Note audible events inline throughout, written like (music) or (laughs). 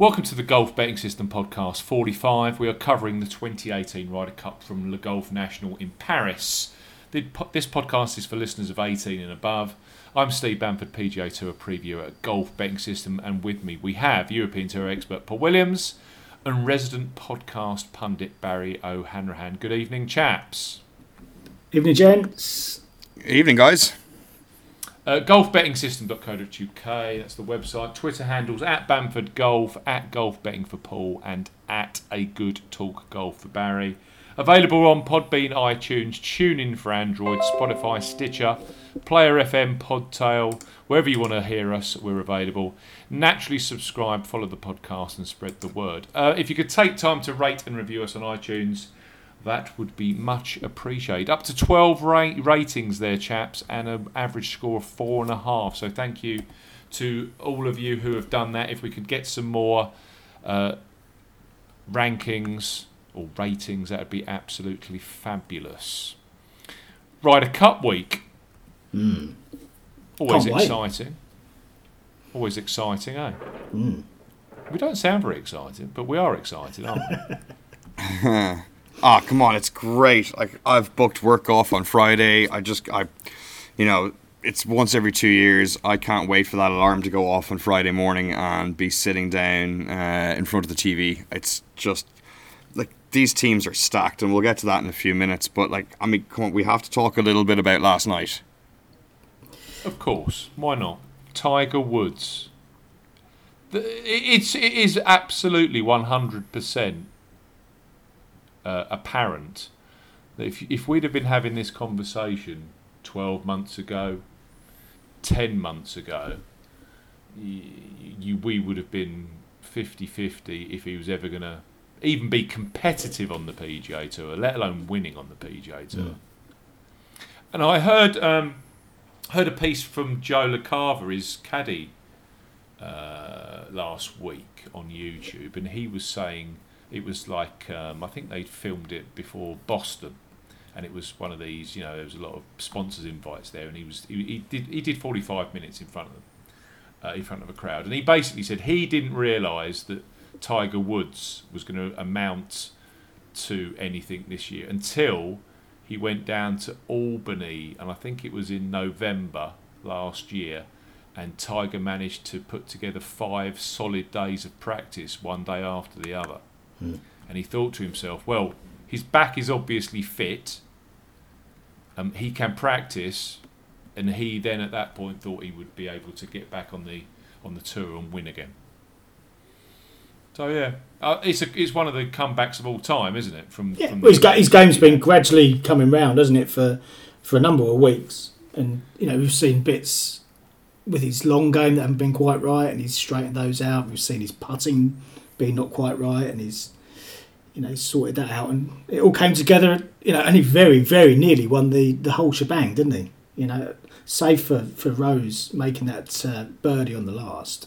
Welcome to the Golf Betting System Podcast 45. We are covering the 2018 Ryder Cup from Le Golf National in Paris. This podcast is for listeners of 18 and above. I'm Steve Bamford, PGA Tour previewer at Golf Betting System, and with me we have European Tour expert Paul Williams and resident podcast pundit Barry O'Hanrahan. Good evening, chaps. Evening, gents. Evening, guys. Uh, golfbettingsystem.co.uk, that's the website. Twitter handles at Bamford Golf, at Golf Betting for Paul, and at A Good Talk Golf for Barry. Available on Podbean, iTunes, TuneIn for Android, Spotify, Stitcher, Player FM, Podtail, wherever you want to hear us, we're available. Naturally, subscribe, follow the podcast, and spread the word. Uh, if you could take time to rate and review us on iTunes, that would be much appreciated. Up to 12 ra- ratings there, chaps, and an average score of four and a half. So thank you to all of you who have done that. If we could get some more uh, rankings or ratings, that would be absolutely fabulous. Ryder Cup week. Mm. Always Can't wait. exciting. Always exciting, eh? Mm. We don't sound very excited, but we are excited, aren't we? (laughs) Ah, come on, it's great. Like I've booked work off on Friday. I just I you know, it's once every 2 years. I can't wait for that alarm to go off on Friday morning and be sitting down uh, in front of the TV. It's just like these teams are stacked and we'll get to that in a few minutes, but like I mean, come on, we have to talk a little bit about last night. Of course, why not? Tiger Woods. It's it is absolutely one hundred percent uh, apparent that if if we'd have been having this conversation twelve months ago, ten months ago, you, you we would have been 50-50 if he was ever going to even be competitive on the PGA Tour, let alone winning on the PGA Tour. And I heard. Um, heard a piece from Joe LaCava, his caddy, uh, last week on YouTube, and he was saying it was like um, I think they filmed it before Boston, and it was one of these. You know, there was a lot of sponsors invites there, and he was he, he did he did forty five minutes in front of them, uh, in front of a crowd, and he basically said he didn't realise that Tiger Woods was going to amount to anything this year until he went down to Albany, and I think it was in November last year. And Tiger managed to put together five solid days of practice, one day after the other. And he thought to himself, well, his back is obviously fit. Um, he can practice, and he then at that point thought he would be able to get back on the on the tour and win again. So yeah, uh, it's a, it's one of the comebacks of all time, isn't it? From, Yeah, from well, his, ga- his game's been gradually coming round, hasn't it, for for a number of weeks? And you know, we've seen bits with his long game that haven't been quite right, and he's straightened those out. We've seen his putting being not quite right, and he's you know sorted that out, and it all came together. You know, and he very very nearly won the the whole shebang, didn't he? You know, save for for Rose making that uh, birdie on the last,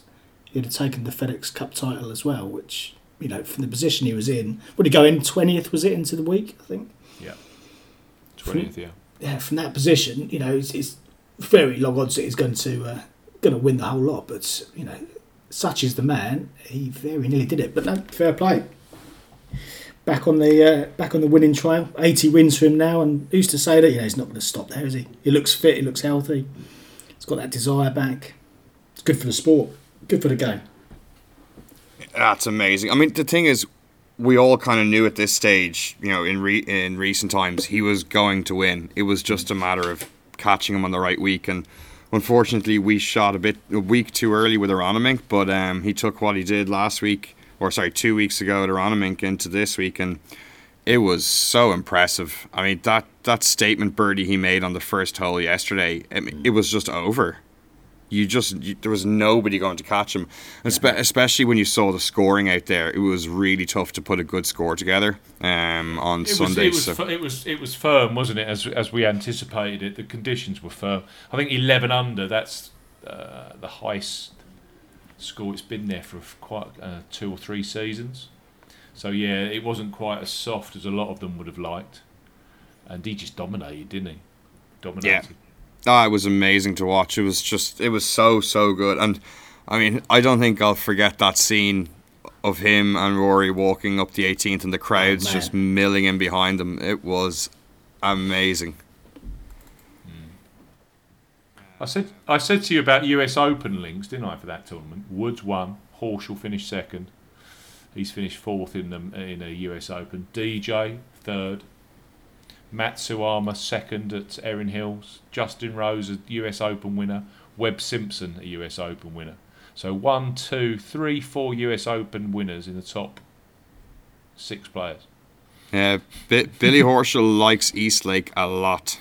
he'd have taken the FedEx Cup title as well, which. You know, from the position he was in, would he go in twentieth? Was it into the week? I think. yeah, twentieth, yeah. yeah, from that position, you know, it's, it's very long odds that he's going to uh, going to win the whole lot. But you know, such is the man. He very nearly did it. But no, fair play. Back on the uh, back on the winning trail. Eighty wins for him now, and who's to say that you know he's not going to stop there? Is he? He looks fit. He looks healthy. He's got that desire back. It's good for the sport. Good for the game. That's amazing. I mean, the thing is, we all kind of knew at this stage, you know, in re- in recent times, he was going to win. It was just a matter of catching him on the right week, and unfortunately, we shot a bit a week too early with Aronimink, but um, he took what he did last week, or sorry, two weeks ago at Aronimink into this week, and it was so impressive. I mean, that that statement birdie he made on the first hole yesterday, I mean, it was just over. You just you, there was nobody going to catch him, and spe- especially when you saw the scoring out there. It was really tough to put a good score together um, on It was, Sunday. it, was, so- it was it was firm, wasn't it? As as we anticipated it, the conditions were firm. I think eleven under. That's uh, the highest score it's been there for quite uh, two or three seasons. So yeah, it wasn't quite as soft as a lot of them would have liked, and he just dominated, didn't he? Dominated. Oh, it was amazing to watch. It was just, it was so, so good. And I mean, I don't think I'll forget that scene of him and Rory walking up the 18th and the crowds oh, man. just milling in behind them. It was amazing. Hmm. I said I said to you about US Open links, didn't I, for that tournament? Woods won, Horschel finished second. He's finished fourth in the in a US Open. DJ third. Matsuyama second at Erin Hills. Justin Rose a US Open winner. Webb Simpson a US Open winner. So one, two, three, four US Open winners in the top six players. Yeah, Bi- Billy Horschel likes Eastlake a lot.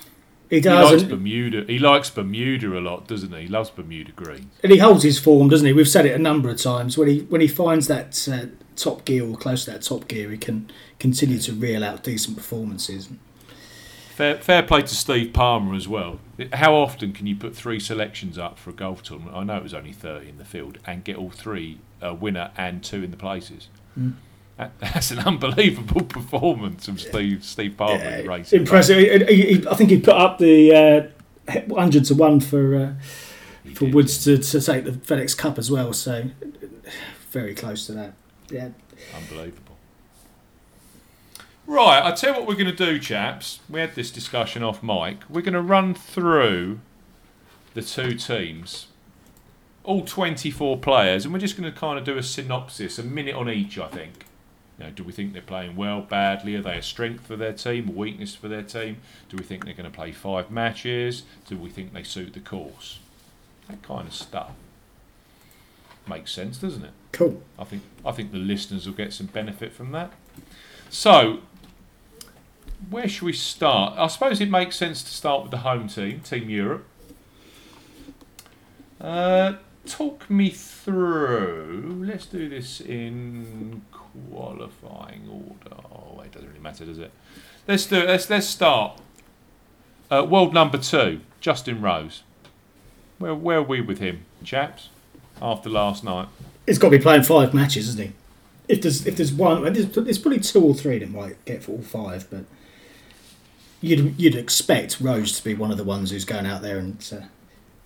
He does. He likes Bermuda. He likes Bermuda a lot, doesn't he? He loves Bermuda green. and he holds his form, doesn't he? We've said it a number of times. When he when he finds that uh, top gear or close to that top gear, he can continue to reel out decent performances. Fair, fair play to Steve Palmer as well. How often can you put three selections up for a golf tournament? I know it was only 30 in the field and get all three a winner and two in the places. That, (laughs) that's an unbelievable performance of Steve Steve Palmer in Yeah, racing. impressive. He- he- I think he put up the uh, hundred to one for uh, for did. Woods to, to take the FedEx Cup as well. So very close to that. Yeah, Unbelievable. Right, I tell you what we're going to do, chaps. We had this discussion off mic. We're going to run through the two teams, all 24 players, and we're just going to kind of do a synopsis, a minute on each, I think. You know, do we think they're playing well, badly? Are they a strength for their team, a weakness for their team? Do we think they're going to play five matches? Do we think they suit the course? That kind of stuff. Makes sense, doesn't it? cool. I think I think the listeners will get some benefit from that. So, where should we start? I suppose it makes sense to start with the home team, Team Europe. Uh, talk me through. Let's do this in qualifying order. Oh, it doesn't really matter, does it? Let's do. Let's let's start. Uh, world number two, Justin Rose. Where where are we with him, chaps? After last night. He's got to be playing five matches, isn't he? If there's if there's one, there's, there's probably two or three that might get for all five, but you'd you'd expect Rose to be one of the ones who's going out there and uh,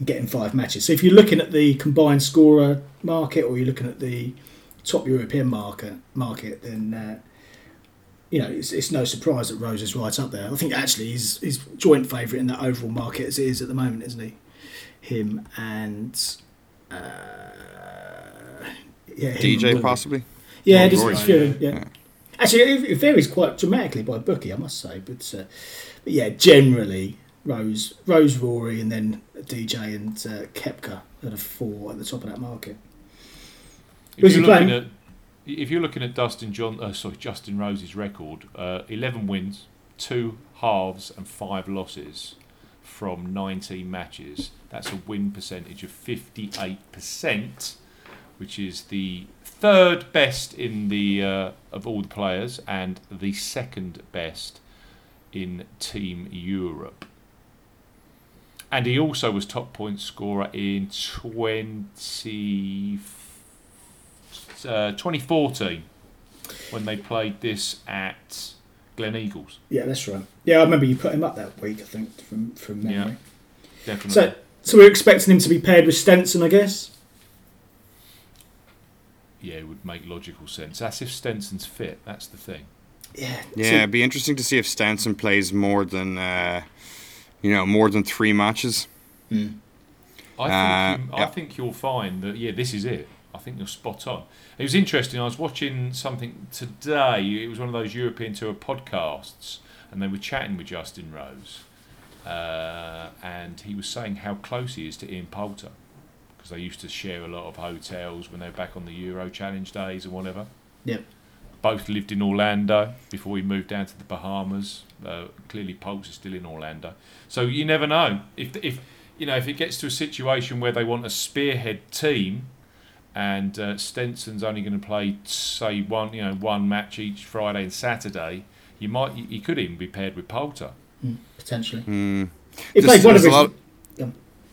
getting five matches. So if you're looking at the combined scorer market or you're looking at the top European market market, then uh, you know it's, it's no surprise that Rose is right up there. I think actually he's he's joint favourite in that overall market as it is at the moment, isn't he? Him and. Uh, yeah, him DJ William. possibly. Yeah, Rory. yeah. Yeah. Actually, it, varies quite dramatically by bookie, I must say. But, uh, but yeah, generally Rose, Rose, Rory, and then DJ and uh, Koepka are the four at the top of that market. If Who's you're looking playing? at if you're looking at Dustin John, uh, sorry, Justin Rose's record, uh, 11 wins, two halves, and five losses from 19 matches. That's a win percentage of 58%, which is the third best in the uh, of all the players and the second best in Team Europe. And he also was top point scorer in 20 uh, 2014 when they played this at Gleneagles. Yeah, that's right. Yeah, I remember you put him up that week, I think, from, from memory. Definitely. So, so we're expecting him to be paired with Stenson, I guess? Yeah, it would make logical sense. That's if Stenson's fit. That's the thing. Yeah. Yeah, So- it'd be interesting to see if Stenson plays more than, uh, you know, more than three matches. Hmm. I Uh, think you, I yeah. think you'll find that yeah, this is it. I think you're spot on. It was interesting. I was watching something today. It was one of those European Tour podcasts, and they were chatting with Justin Rose, uh, and he was saying how close he is to Ian Poulter because they used to share a lot of hotels when they were back on the Euro Challenge days or whatever. Yep. Both lived in Orlando before we moved down to the Bahamas. Uh, clearly, Poulter's still in Orlando. So you never know if if you know if it gets to a situation where they want a spearhead team, and uh, Stenson's only going to play say one you know one match each Friday and Saturday. You might he could even be paired with Poulter. Mm, potentially. Hmm. He There's- played one of there's a his.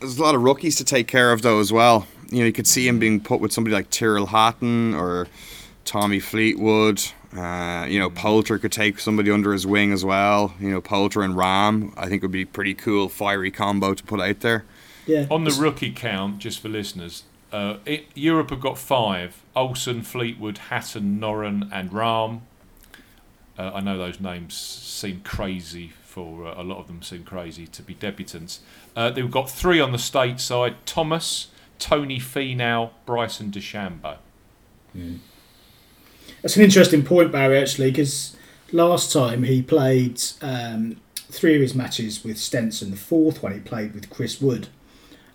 Lot- Yeah. There's a lot of rookies to take care of though as well. You know, you could see him being put with somebody like Tyrrell Hatton or Tommy Fleetwood. Uh, you know, Poulter could take somebody under his wing as well. You know, Poulter and Rahm, I think would be pretty cool, fiery combo to put out there. Yeah. On the rookie count, just for listeners, Uh, it, Europe have got five: Olesen, Fleetwood, Hatton, Noren, and Rahm. Uh, I know those names seem crazy for uh, a lot of them. Seem crazy to be debutants. Uh, they've got three on the state side: Thomas, Tony Finau, Bryson DeChambeau. That's an interesting point, Barry, actually, because last time he played um, three of his matches with Stenson. The fourth one he played with Chris Wood.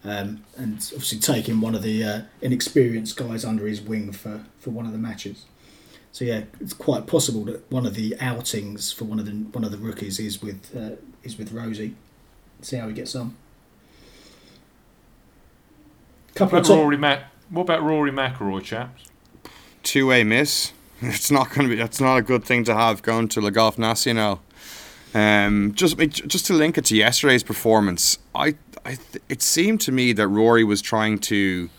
Um, and obviously taking one of the uh, inexperienced guys under his wing for, for one of the matches. So yeah, it's quite possible that one of the outings for one of the one of the rookies is with uh, is with Rosie. See how he gets on. Couple What of about top, Rory Mac? What about Rory McIlroy, chaps? Two way miss. (laughs) It's not going to be. That's not a good thing to have going to Le Golf National. Um, just I mean, j- just to link it to yesterday's performance, I, I it seemed to me that Rory was trying to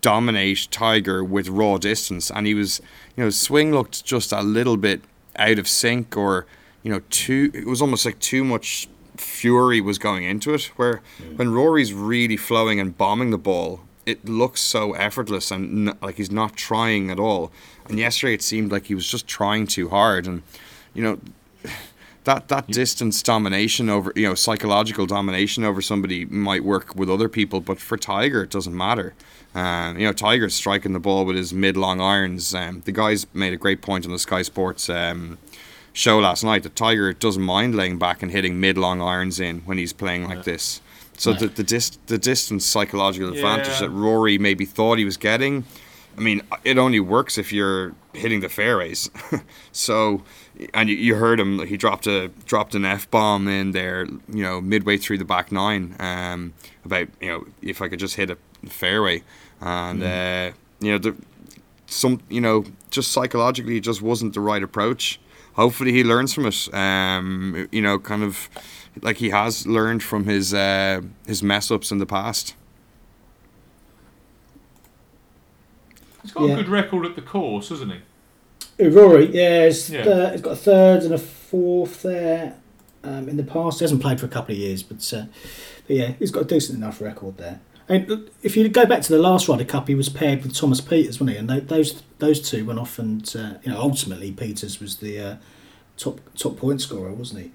dominate Tiger with raw distance, and he was, you know, swing looked just a little bit out of sync, or you know, too. It was almost like too much fury was going into it. Where mm. when Rory's really flowing and bombing the ball, it looks so effortless and n- like he's not trying at all. And yesterday it seemed like he was just trying too hard, and you know (sighs) that that distance domination over you know psychological domination over somebody might work with other people, but for Tiger it doesn't matter. Um, you know Tiger's striking the ball with his mid long irons. Um, the guys made a great point on the Sky Sports um, show last night that Tiger doesn't mind laying back and hitting mid long irons in when he's playing like this. So the the, dis- the distance psychological advantage Yeah. that Rory maybe thought he was getting. I mean, it only works if you're hitting the fairways. (laughs) so, and you, you heard him. He dropped a dropped an f bomb in there. You know, midway through the back nine. Um, about you know if I could just hit a fairway, and uh, you know the some you know just psychologically it just wasn't the right approach. Hopefully he learns from it. Um, you know, kind of like he has learned from his uh, his mess ups in the past. He's got Yeah. a good record at the course, hasn't he? Rory, yeah, he's, Yeah. Uh, he's got a third and a fourth there um, in the past. He hasn't played for a couple of years, but, uh, but yeah, he's got a decent enough record there. And if you go back to the last Ryder Cup, he was paired with Thomas Pieters, wasn't he? And those those two went off, and uh, you know, ultimately Pieters was the uh, top top point scorer, wasn't he?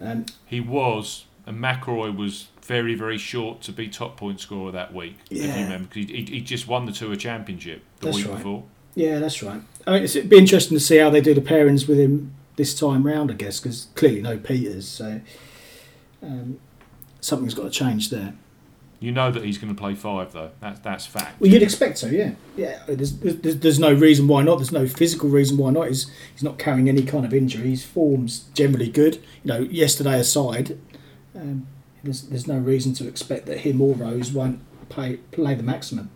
Um, He was, and McIlroy was very, very short to be top point scorer that week. If Yeah. you remember, 'cause he, he, he just won the Tour Championship the That's week right. before. yeah, that's right. I mean, it'd be interesting to see how they do the pairings with him this time round, I guess, because clearly no Pieters, so um, something's got to change there. You know that he's going to play five, though. That's that's fact. Well, you'd expect so, yeah. Yeah, there's, there's, there's no reason why not. There's no physical reason why not. He's, he's not carrying any kind of injury. His form's generally good. You know, yesterday aside, um, there's, there's no reason to expect that him or Rose won't play, play the maximum.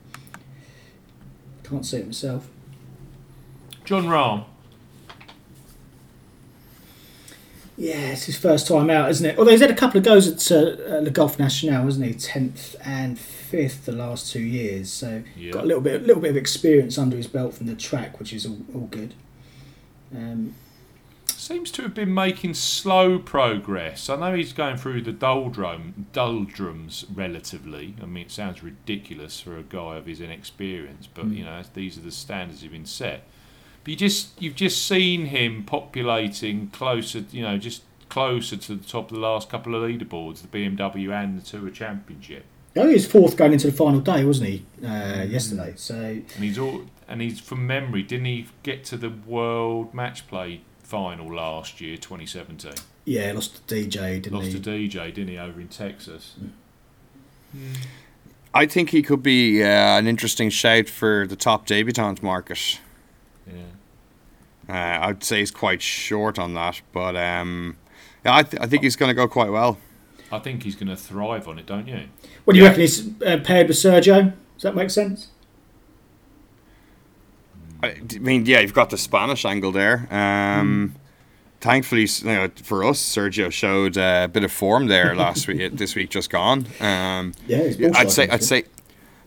Can't see it myself. Jon Rahm. Yeah, it's his first time out, isn't it? Although he's had a couple of goes at uh, uh, Le Golf National, hasn't he? Tenth and fifth the last two years, so Yeah. got a little bit, a little bit of experience under his belt from the track, which is all, all good. Um, Seems to have been making slow progress. I know he's going through the doldrum, doldrums relatively. I mean, it sounds ridiculous for a guy of his inexperience, but Mm. you know these are the standards have been set. But you just you've just seen him populating closer, you know, just closer to the top of the last couple of leaderboards, the BMW and the Tour Championship. Oh, he was fourth going into the final day, wasn't he? Uh, yesterday. So And he's all and he's from memory. Didn't he get to the World Match Play final last year, 2017? yeah, lost to DJ, didn't Lost he? to DJ, didn't he, over in Texas? I think he could be uh, an interesting shout for the top debutant market. Yeah. Uh, I'd say he's quite short on that, but um, yeah, I, th- I think he's going to go quite well. I think he's going to thrive on it, don't you? What do you Yeah. reckon? He's uh, paired with Sergio. Does that make sense? I mean, yeah, you've got the Spanish angle there. Um, Thankfully, you know, for us, Sergio showed uh, a bit of form there last (laughs) week. This week, just gone. Um, Yeah, he's I'd say, I'd say,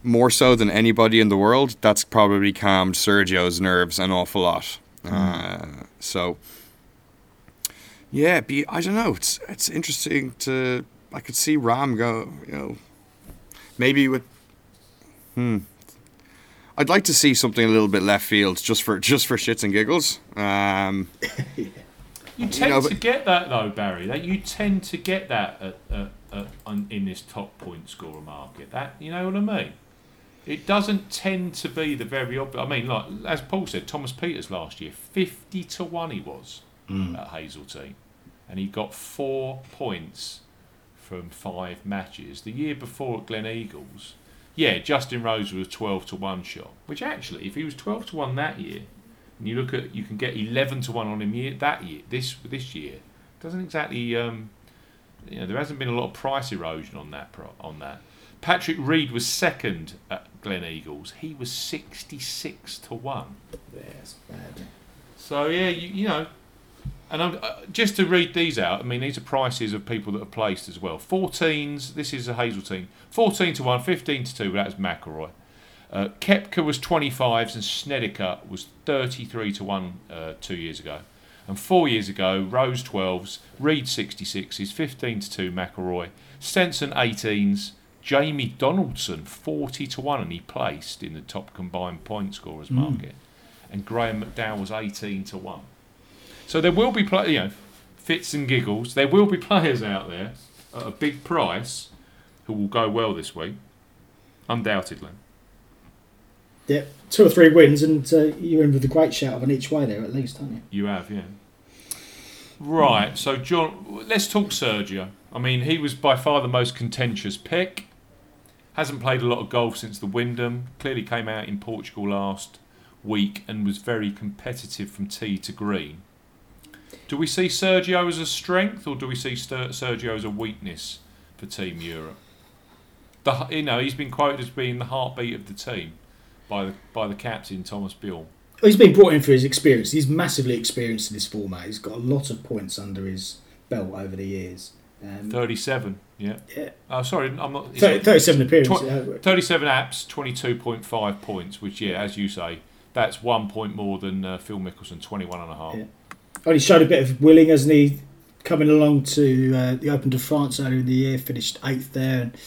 more so than anybody in the world. That's probably calmed Sergio's nerves an awful lot. Uh, so, yeah, be I don't know. It's it's interesting to. I could see Rahm go. You know, maybe with. Hmm. I'd like to see something a little bit left field, just for just for shits and giggles. Um, (laughs) You tend know, to but- get that though, Barry. That you tend to get that at, at, at, on, in this top point scorer market. That you know what I mean. It doesn't tend to be the very obvious. I mean, like as Paul said, Thomas Pieters last year, fifty to one he was at Hazeltine, and he got four points from five matches. The year before at Gleneagles, yeah, Justin Rose was twelve to one shot. Which actually, if he was twelve to one that year, and you look at you can get eleven to one on him year that year this this year doesn't exactly um, you know there hasn't been a lot of price erosion on that on that. Patrick Reed was second at Gleneagles. He was sixty six to one. Yeah, it's bad. So yeah, you, you know, and I'm, uh, just to read these out. I mean, these are prices of people that are placed as well. 14s. This is a Hazeltine. 14 to one, 15 to two. That was McIlroy. Uh, Koepka was 25s and Snedeker was 33 to 1 uh, two years ago. And four years ago, Rose 12s, Reed 66s, 15 to 2 McIlroy, Stenson 18s, Jamie Donaldson 40 to 1, and he placed in the top combined point scorers market. And Graham McDowell was 18 to 1. So there will be, play, you know, fits and giggles. There will be players out there at a big price who will go well this week, undoubtedly. Yeah, two or three wins, and uh, you're in with a great shout of an each way there, at least, aren't you? You have, yeah. Right, so John, let's talk Sergio. I mean, he was by far the most contentious pick. Hasn't played a lot of golf since the Wyndham. Clearly came out in Portugal last week and was very competitive from tee to green. Do we see Sergio as a strength or do we see Sergio as a weakness for Team Europe? The, you know, he's been quoted as being the heartbeat of the team by the by the captain Thomas Bjorn. He's been brought in for his experience. He's massively experienced in this format. He's got a lot of points under his belt over the years. Um, 37, yeah. yeah, Oh, sorry, I'm not. 30, 37 appearances. Tw- uh, 37 apps, 22.5 points, which, yeah, as you say, that's one point more than uh, Phil Mickelson, 21 and a half. Yeah. Only showed a bit of willing, hasn't he? Coming along to uh, the Open de France earlier in the year, finished eighth there, and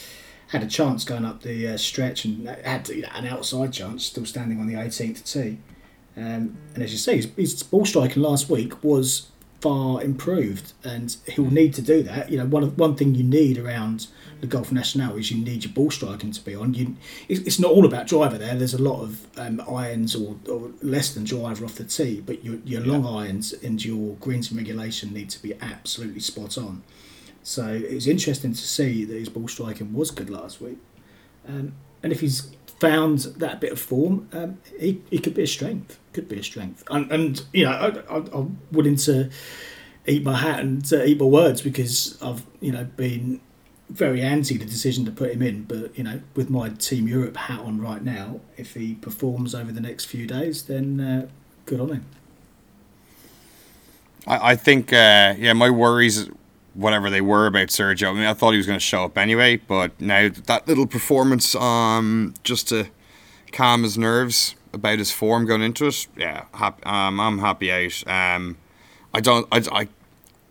had a chance going up the uh, stretch, and had an outside chance, still standing on the 18th tee. Um, and as you say, his, his ball striking last week was far improved, and he'll need to do that. You know, one of, one thing you need around the Golf National is you need your ball striking to be on. You, it's, it's not all about driver there. There's a lot of um, irons or, or less than driver off the tee, but your, your long irons and your greens and regulation need to be absolutely spot on. So it was interesting to see that his ball striking was good last week. Um, and if he's found that bit of form, um, he, he could be a strength. Could be a strength. And, and you know, I, I, I'm willing to eat my hat and uh, eat my words because I've you know been very anti the decision to put him in. But you know, with my Team Europe hat on right now, if he performs over the next few days, then uh, good on him. I, I think, uh, yeah, my worries, whatever they were about Sergio, I mean, I thought he was going to show up anyway, but now that little performance, um, just to calm his nerves about his form going into it, yeah, hap- um, I'm happy out. Um, I don't, I, I,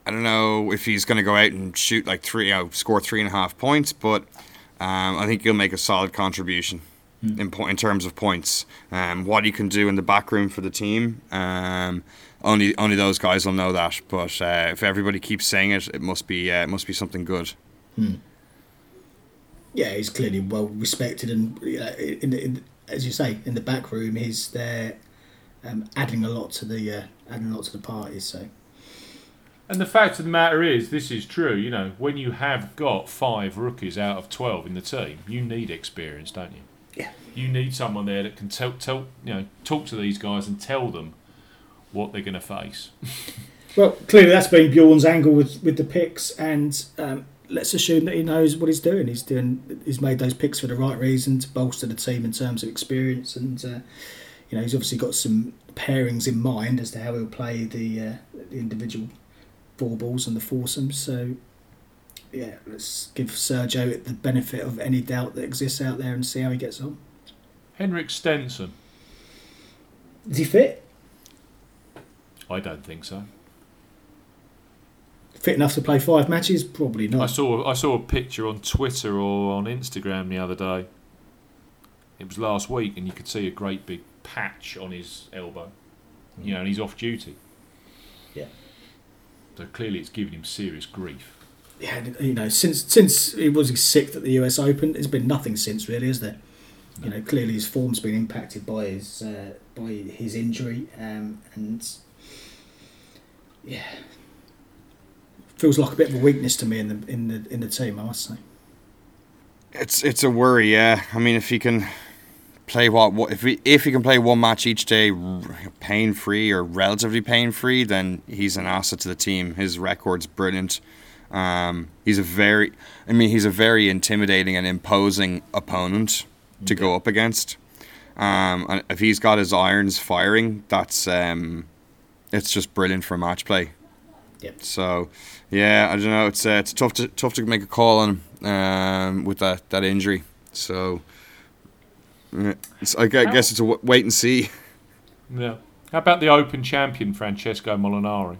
I don't know if he's going to go out and shoot like three, you know, score three and a half points, but um, I think he'll make a solid contribution in po- in terms of points. Um, what he can do in the back room for the team, um, only only those guys will know that. But uh, if everybody keeps saying it, it must be uh, it must be something good. yeah, he's clearly well respected, and you know, in, in, as you say, in the back room, he's there, um, adding a lot to the uh, adding a lot to the party. So And the fact of the matter is, this is true. You know, when you have got five rookies out of 12 in the team, you need experience, don't you? Yeah. You need someone there that can tell, tell you know, talk to these guys and tell them what they're going to face. well, clearly that's been Bjorn's angle with with the picks, and um, let's assume that he knows what he's doing. He's doing he's made those picks for the right reason to bolster the team in terms of experience, and uh, you know he's obviously got some pairings in mind as to how he'll play the uh, the individual four balls and the foursomes. So. Yeah, let's give Sergio the benefit of any doubt that exists out there and see how he gets on. Henrik Stenson, Is he fit? I don't think so. Fit enough to play five matches? Probably not. I not. saw I saw a picture on Twitter or on Instagram the other day. It was last week, and you could see a great big patch on his elbow. You know, and he's off duty. Yeah. So clearly, it's giving him serious grief. Yeah, you know, since since he was sixth at the US Open, there's been nothing since really, is there? You know, clearly his form's been impacted by his uh, by his injury, um, and yeah, feels like a bit of a weakness to me in the in the in the team. I must say. It's it's a worry, yeah. I mean, if he can play what, what if he if he can play one match each day, pain free or relatively pain free, then he's an asset to the team. His record's brilliant. Um, he's a very, I mean, he's a very intimidating and imposing opponent to go up against. Um, and if he's got his irons firing, that's um, it's just brilliant for match play. Yep. So, yeah, I don't know. It's uh, it's tough to tough to make a call on um, with that that injury. So, yeah, it's, I guess it's a w- wait and see. Yeah. How about the Open champion Francesco Molinari?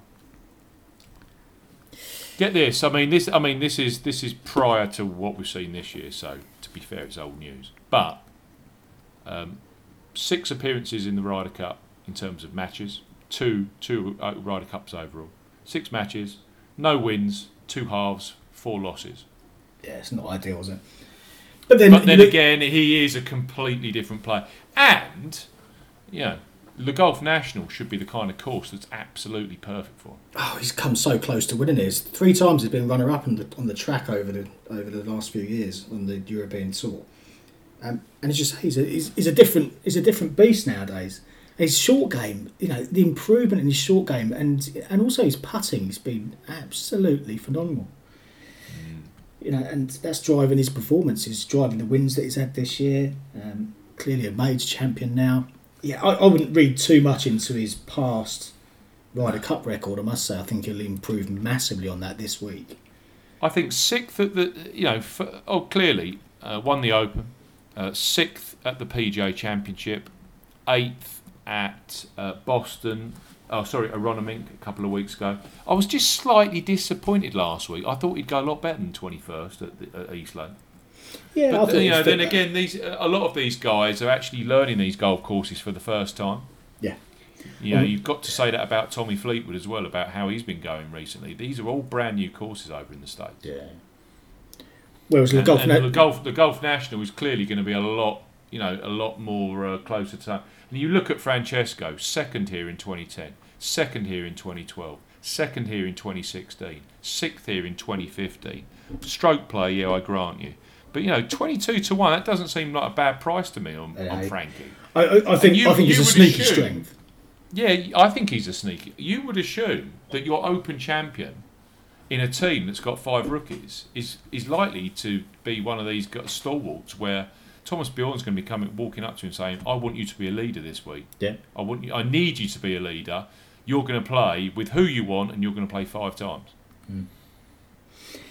Get this. I mean this. I mean this is this is prior to what we've seen this year. So to be fair, it's old news. But um, six appearances in the Ryder Cup in terms of matches. Two two uh, Ryder Cups overall. Six matches, no wins, two halves, four losses. Yeah, it's not ideal, is it? But then, But then look- again, he is a completely different player. And, you know, the Golf National should be the kind of course that's absolutely perfect for him. oh, he's come so close to winning this. Three times he's been runner up on the on the track over the over the last few years on the European tour. Um, and it's just he's a he's, he's a different he's a different beast nowadays. His short game, you know, the improvement in his short game and and also his putting has been absolutely phenomenal. You know, and that's driving his performances, driving the wins that he's had this year. Um, clearly a major champion now. Yeah, I, I wouldn't read too much into his past Ryder Cup record. I must say, I think he'll improve massively on that this week. I think sixth at the, you know, f oh, clearly uh, won the Open, uh, sixth at the PGA Championship, eighth at uh, Boston. Oh, sorry, Aronimink a couple of weeks ago. I was just slightly disappointed last week. I thought he'd go a lot better than 21st at, the, at East Lake. Yeah, I But thought you know, then again, these a lot of these guys are actually learning these golf courses for the first time. Yeah. You know, Um, you've got to say that about Tommy Fleetwood as well, about how he's been going recently. These are all brand new courses over in the states. Yeah. Whereas the And, golf, and Na- the golf, the golf national is clearly going to be a lot, you know, a lot more uh, closer to. And you look at Francesco, second here in 2010, second here in 2012, second here in 2016, sixth here in 2015. Stroke play, yeah, I grant you. But you know, 22 to one, that doesn't seem like a bad price to me on, Yeah, on Frankie. I, I, I think you- I think he's a would sneaky assume- strength. Yeah, I think he's a sneaky. You would assume that your Open champion in a team that's got five rookies is is likely to be one of these stalwarts where Thomas Bjorn's going to be coming, walking up to him saying, "I want you to be a leader this week. Yeah. I want you. I need you to be a leader. You're going to play with who you want, and you're going to play five times."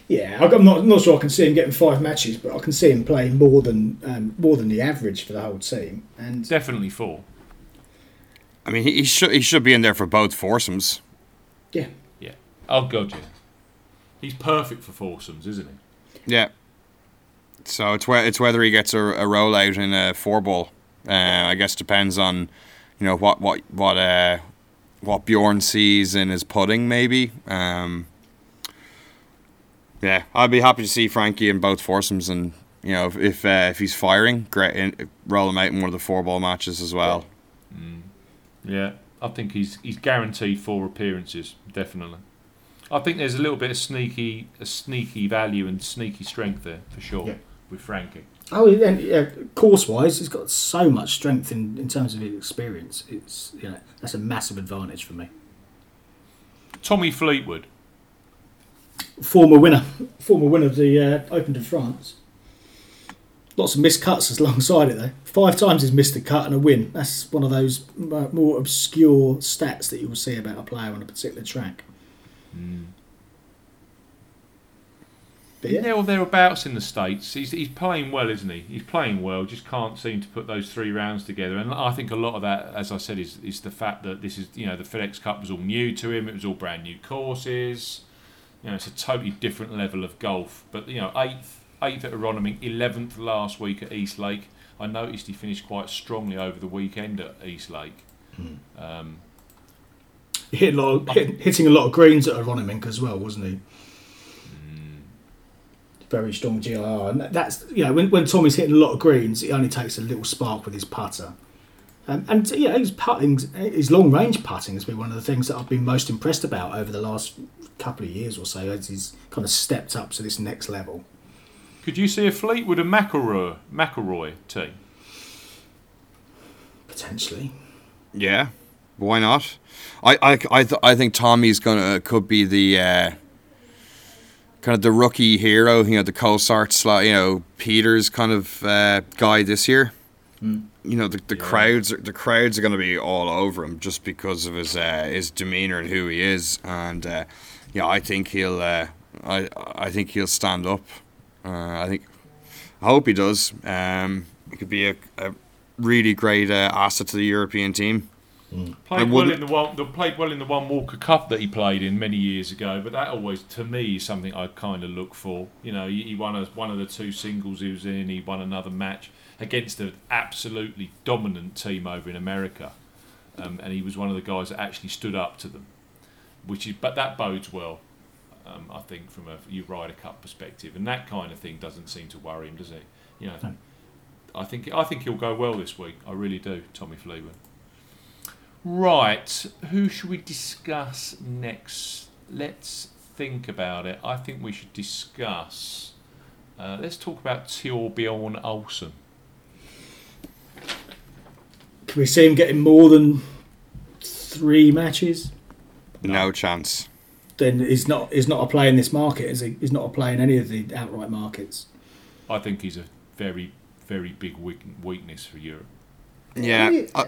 Yeah, I- I'm not not sure I can see him getting five matches, but I can see him playing more than um, more than the average for the whole team. And Definitely four. I mean, he, he should he should be in there for both foursomes. yeah, Yeah. Oh god, yeah. He's perfect for foursomes, isn't he? Yeah. So it's whe- it's whether he gets a, a rollout in a four ball. Uh, I guess depends on, you know what what what uh what Bjorn sees in his putting maybe. Um, yeah, I'd be happy to see Frankie in both foursomes, and you know if if, uh, if he's firing, great, in, roll him out in one of the four ball matches as well. Yeah, I think he's he's guaranteed four appearances, definitely. I think there's a little bit of sneaky, a sneaky value and sneaky strength there for sure Yeah. With Frankie. oh, and yeah, course wise, he's got so much strength in, in terms of his experience. It's you know that's a massive advantage for me. Tommy Fleetwood, Former winner, former winner of the uh, Open de France. Lots of missed cuts alongside it though. Five times he's missed a cut and a win. That's one of those uh, more obscure stats that you will see about a player on a particular track. But yeah, there or thereabouts in the states. He's he's playing well, isn't he? He's playing well. Just can't seem to put those three rounds together. And I think a lot of that, as I said, is is the fact that this is you know the FedEx Cup was all new to him. It was all brand new courses. You know, it's a totally different level of golf. But you know, eighth eighth at Aronimink, eleventh last week at East Lake. I noticed he finished quite strongly over the weekend at East Lake. Um, hit a lot of, hit, hitting a lot of greens at Aronimink as well, wasn't he? Very strong GIR, and that's you know when, when Tommy's hitting a lot of greens, it only takes a little spark with his putter. Um, and you know his putting, his long range putting has been one of the things that I've been most impressed about over the last couple of years or so as he's kind of stepped up to this next level. could you see a Fleetwood and McIlroy, McIlroy team? Potentially, Yeah, why not? I I I, th- I think Tommy's gonna could be the uh, kind of the rookie hero. You know, the Colsaerts, sli- you know, Pieters kind of uh, guy this year. You know, the, the Yeah. crowds are, the crowds are going to be all over him just because of his uh, his demeanor and who he is. And uh, yeah, I think he'll uh, I I think he'll stand up. Uh, I think I hope he does. Um, he could be a, a really great uh, asset to the European team. I Played well in the one. Played well in the one Walker Cup that he played in many years ago. But that always, to me, is something I kind of look for. You know, he, he won a, one of the two singles he was in. He won another match against an absolutely dominant team over in America, um, and he was one of the guys that actually stood up to them. Which is, but that bodes well. Um, I think from a you Ryder Cup perspective, and that kind of thing doesn't seem to worry him, does it? You know, I think I think he'll go well this week. I really do, Tommy Fleetwood. Right, who should we discuss next? Let's think about it. I think we should discuss. Uh, let's talk about Thorbjørn Olesen. can we see him getting more than three matches? No chance. Then he's not he's not a play in this market, is he? He's not a play in any of the outright markets. I think he's a very, very big weakness for Europe. Yeah. uh,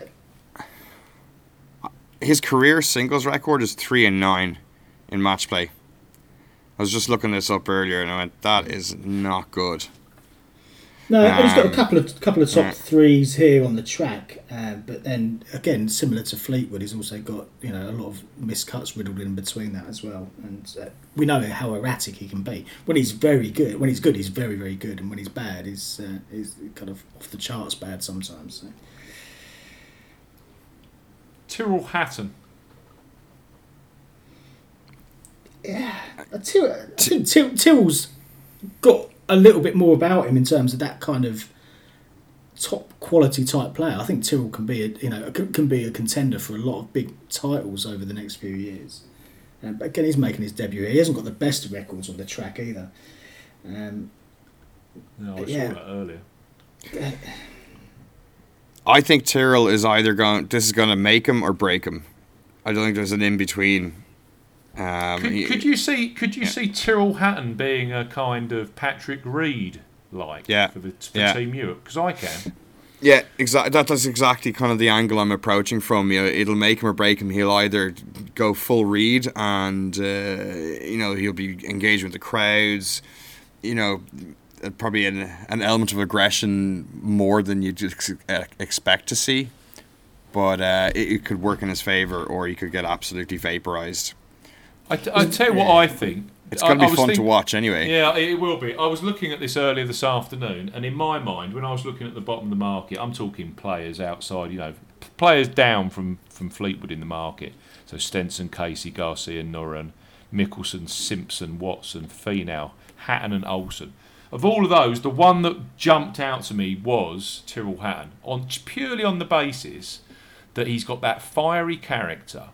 his career singles record is three and nine in match play. I was just looking this up earlier and I went, that is not good. No, he's got a Um, couple of couple of top yeah. threes here on the track, uh, but then again, similar to Fleetwood, he's also got you know a lot of miscuts riddled in between that as well. And uh, we know how erratic he can be. When he's very good, when he's good, he's very very good, and when he's bad, he's uh, he's kind of off the charts bad sometimes. So. Tyrrell Hatton. Yeah, Till, I think Till, Till's got a little bit more about him in terms of that kind of top quality type player. I think Tyrrell can be a you know can be a contender for a lot of big titles over the next few years. Um, but again, he's making his debut. here. He hasn't got the best records on the track either. Um, No, I Yeah. saw that earlier. I think Tyrrell is either going, this is going to make him or break him. I don't think there's an in between. Um, Could, he- could you see? Could you Yeah. see Tyrrell Hatton being a kind of Patrick Reed like Yeah. for, the, for Yeah. Team Europe? Because I can. Yeah, exactly. That, that's exactly kind of the angle I'm approaching from. You know, it'll make him or break him. He'll either go full Reed and uh, you know he'll be engaged with the crowds. You know, probably an an element of aggression more than you just uh, expect to see. But uh, it, it could work in his favor, or he could get absolutely vaporized. I, t- I tell you what I think. It's going to be fun to watch anyway. Yeah, it will be. I was looking at this earlier this afternoon, and in my mind, when I was looking at the bottom of the market, I'm talking players outside, you know, players down from, from Fleetwood in the market. So Stenson, Casey, Garcia, Noren, Mickelson, Simpson, Watson, Finau, Hatton, and Olesen. Of all of those, the one that jumped out to me was Tyrrell Hatton, on purely on the basis that he's got that fiery character.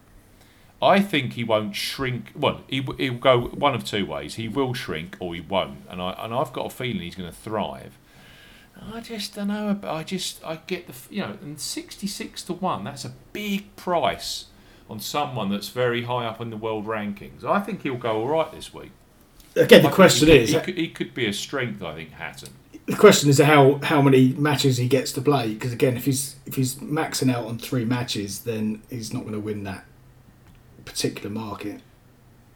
I think he won't shrink. Well, he he'll go one of two ways. He will shrink or he won't, and I and I've got a feeling he's going to thrive. I just don't know. I just I get the you know, and sixty six to one. That's a big price on someone that's very high up in the world rankings. I think he'll go all right this week. Again, the think question he could, is he could, he could be a strength. I think Hatton. the question is how how many matches he gets to play. Because again, if he's if he's maxing out on three matches, then he's not going to win that particular market.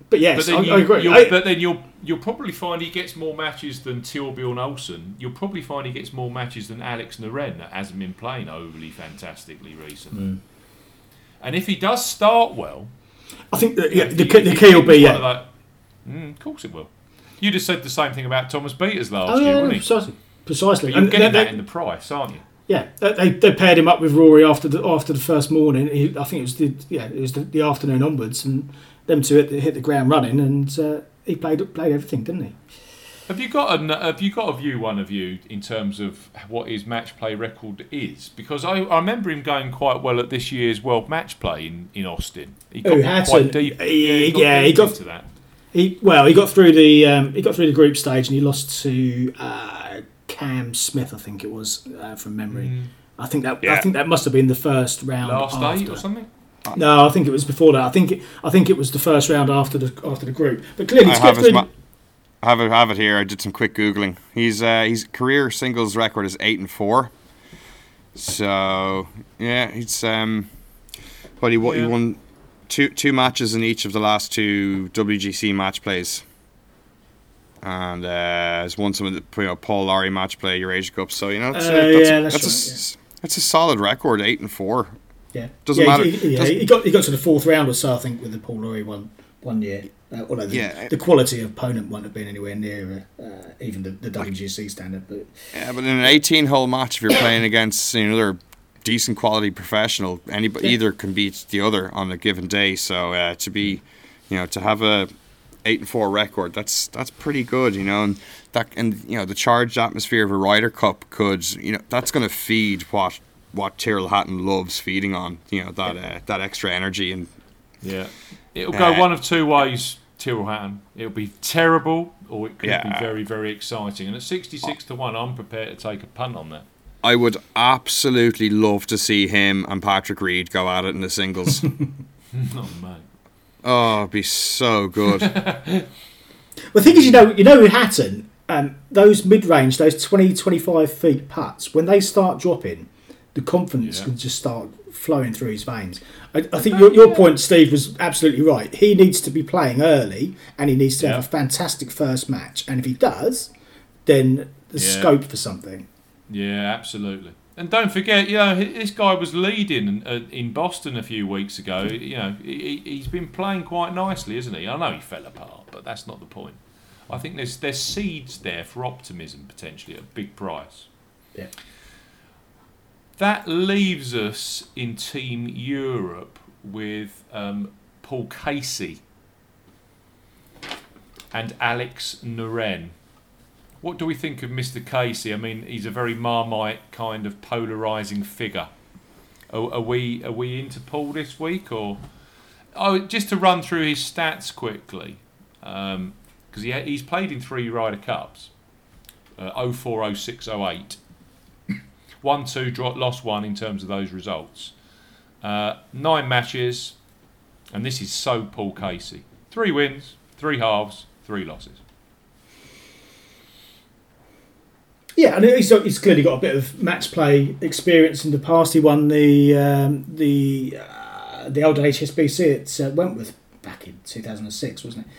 But yes, But then, I, you, I I- but then you'll you'll probably find he gets more matches than Thorbjørn Olesen. You'll probably find he gets more matches than Alex Noren that hasn't been playing overly fantastically recently. Hmm. And if he does start well, I think that, yeah, if the, key- the key will be yeah. Mm, of course it will. You just said the same thing about Thomas Pieters last Oh, year, yeah, wasn't he? precisely. precisely. But you're And getting they- that in the price, aren't you? Yeah, they, they paired him up with Rory after the after the first morning. He, I think it was the yeah it was the, the afternoon onwards, and them two hit the, hit the ground running, and uh, he played played everything, didn't he? Have you got a Have you got a view, one of you, in terms of what his match play record is? Because I, I remember him going quite well at this year's World Match Play in, in Austin. He Oh, got Hatton. quite deep. He- got yeah, he got- into that. He well, he got through the um, he got through the group stage, and he lost to uh, Cam Smith, I think it was uh, from memory. I think that I think that must have been the first round. Last after. eight or something. No, I think it was before that. I think it, I think it was the first round after the after the group. But clearly, I he's have got through. ma- I have it, have it here. I did some quick googling. He's uh, his career singles record is eight and four. So yeah, it's um, what he, won he won two two matches in each of the last two WGC match plays, and uh, has won some of the you know, Paul Lawrie match play Eurasia Cup. So you know, it's, Uh, that's, yeah, a, that's that's, a, right, s- that's a solid record, eight and four. yeah, doesn't yeah, matter. He, yeah, Doesn't- he got he got to the fourth round or so, I think, with the Paul Lawrie one one year. Uh, although the, Yeah. the quality of opponent won't have been anywhere near uh, even the, the WGC standard. But Yeah, but in an 18 hole match, if you're playing against another decent quality professional, anybody Yeah. either can beat the other on a given day. So uh, to be, you know, to have a eight and four record, that's that's pretty good, you know, and that and you know the charged atmosphere of a Ryder Cup could, you know, that's going to feed what what Tyrrell Hatton loves feeding on, you know, that uh, that extra energy and Yeah, it'll go Uh, one of two ways. Tyrrell Hatton. It'll be terrible, or it could Yeah. be very, very exciting. And at sixty-six to one, I'm prepared to take a punt on that. I would absolutely love to see him and Patrick Reed go at it in the singles. (laughs) oh mate. oh, it'd be so good. (laughs) Well, the thing is, you know, you know, with Hatton, um, those mid-range, those 20, 25 feet putts, when they start dropping, the confidence Yeah. can just start flowing through his veins. I, I think your, your point, Steve, was absolutely right. He needs to be playing early, and he needs to Yeah. have a fantastic first match. And if he does, then there's Yeah. scope for something. Yeah, absolutely. And don't forget, you know, this guy was leading uh, in Boston a few weeks ago. You know, he, he- he's been playing quite nicely, isn't he? I know he fell apart, but that's not the point. I think there's there's seeds there for optimism potentially at a big price. Yeah. That leaves us in Team Europe with um, Paul Casey and Alex Noren. What do we think of Mr. Casey? I mean, he's a very marmite kind of polarizing figure. Are, are we are we into Paul this week or? Oh, just to run through his stats quickly, because he he's played in three Ryder Cups, uh, 04, 06, 08. (coughs) One, two, draw, lost one in terms of those results. Uh, nine matches, and this is so Paul Casey. Three wins, three halves, three losses. Yeah, and he's, he's clearly got a bit of match play experience in the past. He won the um, the uh, the old HSBC at uh, Wentworth back in 2006, wasn't it?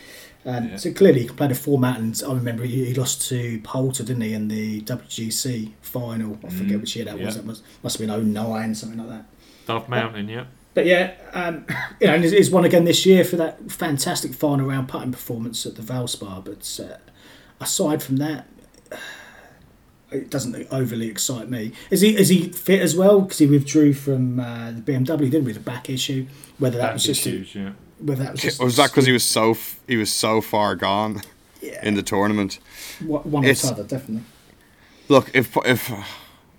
Um, Yeah. So clearly he played a format, and I remember he, he lost to Poulter, didn't he, in the WGC final? I forget Mm, which year that was. yeah. That must must have been 09, something like that. Dove Mountain, yeah. But yeah, um, (laughs) you know, and he's- he's won again this year for that fantastic final round putting performance at the Valspar. But uh, aside from that, it doesn't overly excite me. Is he is he fit as well? Because he withdrew from uh, the BMW, didn't we? The back issue. Whether that That was just a, huge, yeah. whether that was just (laughs) was that because he was so f- he was so far gone yeah, in the tournament? one one or the other definitely. Look, if if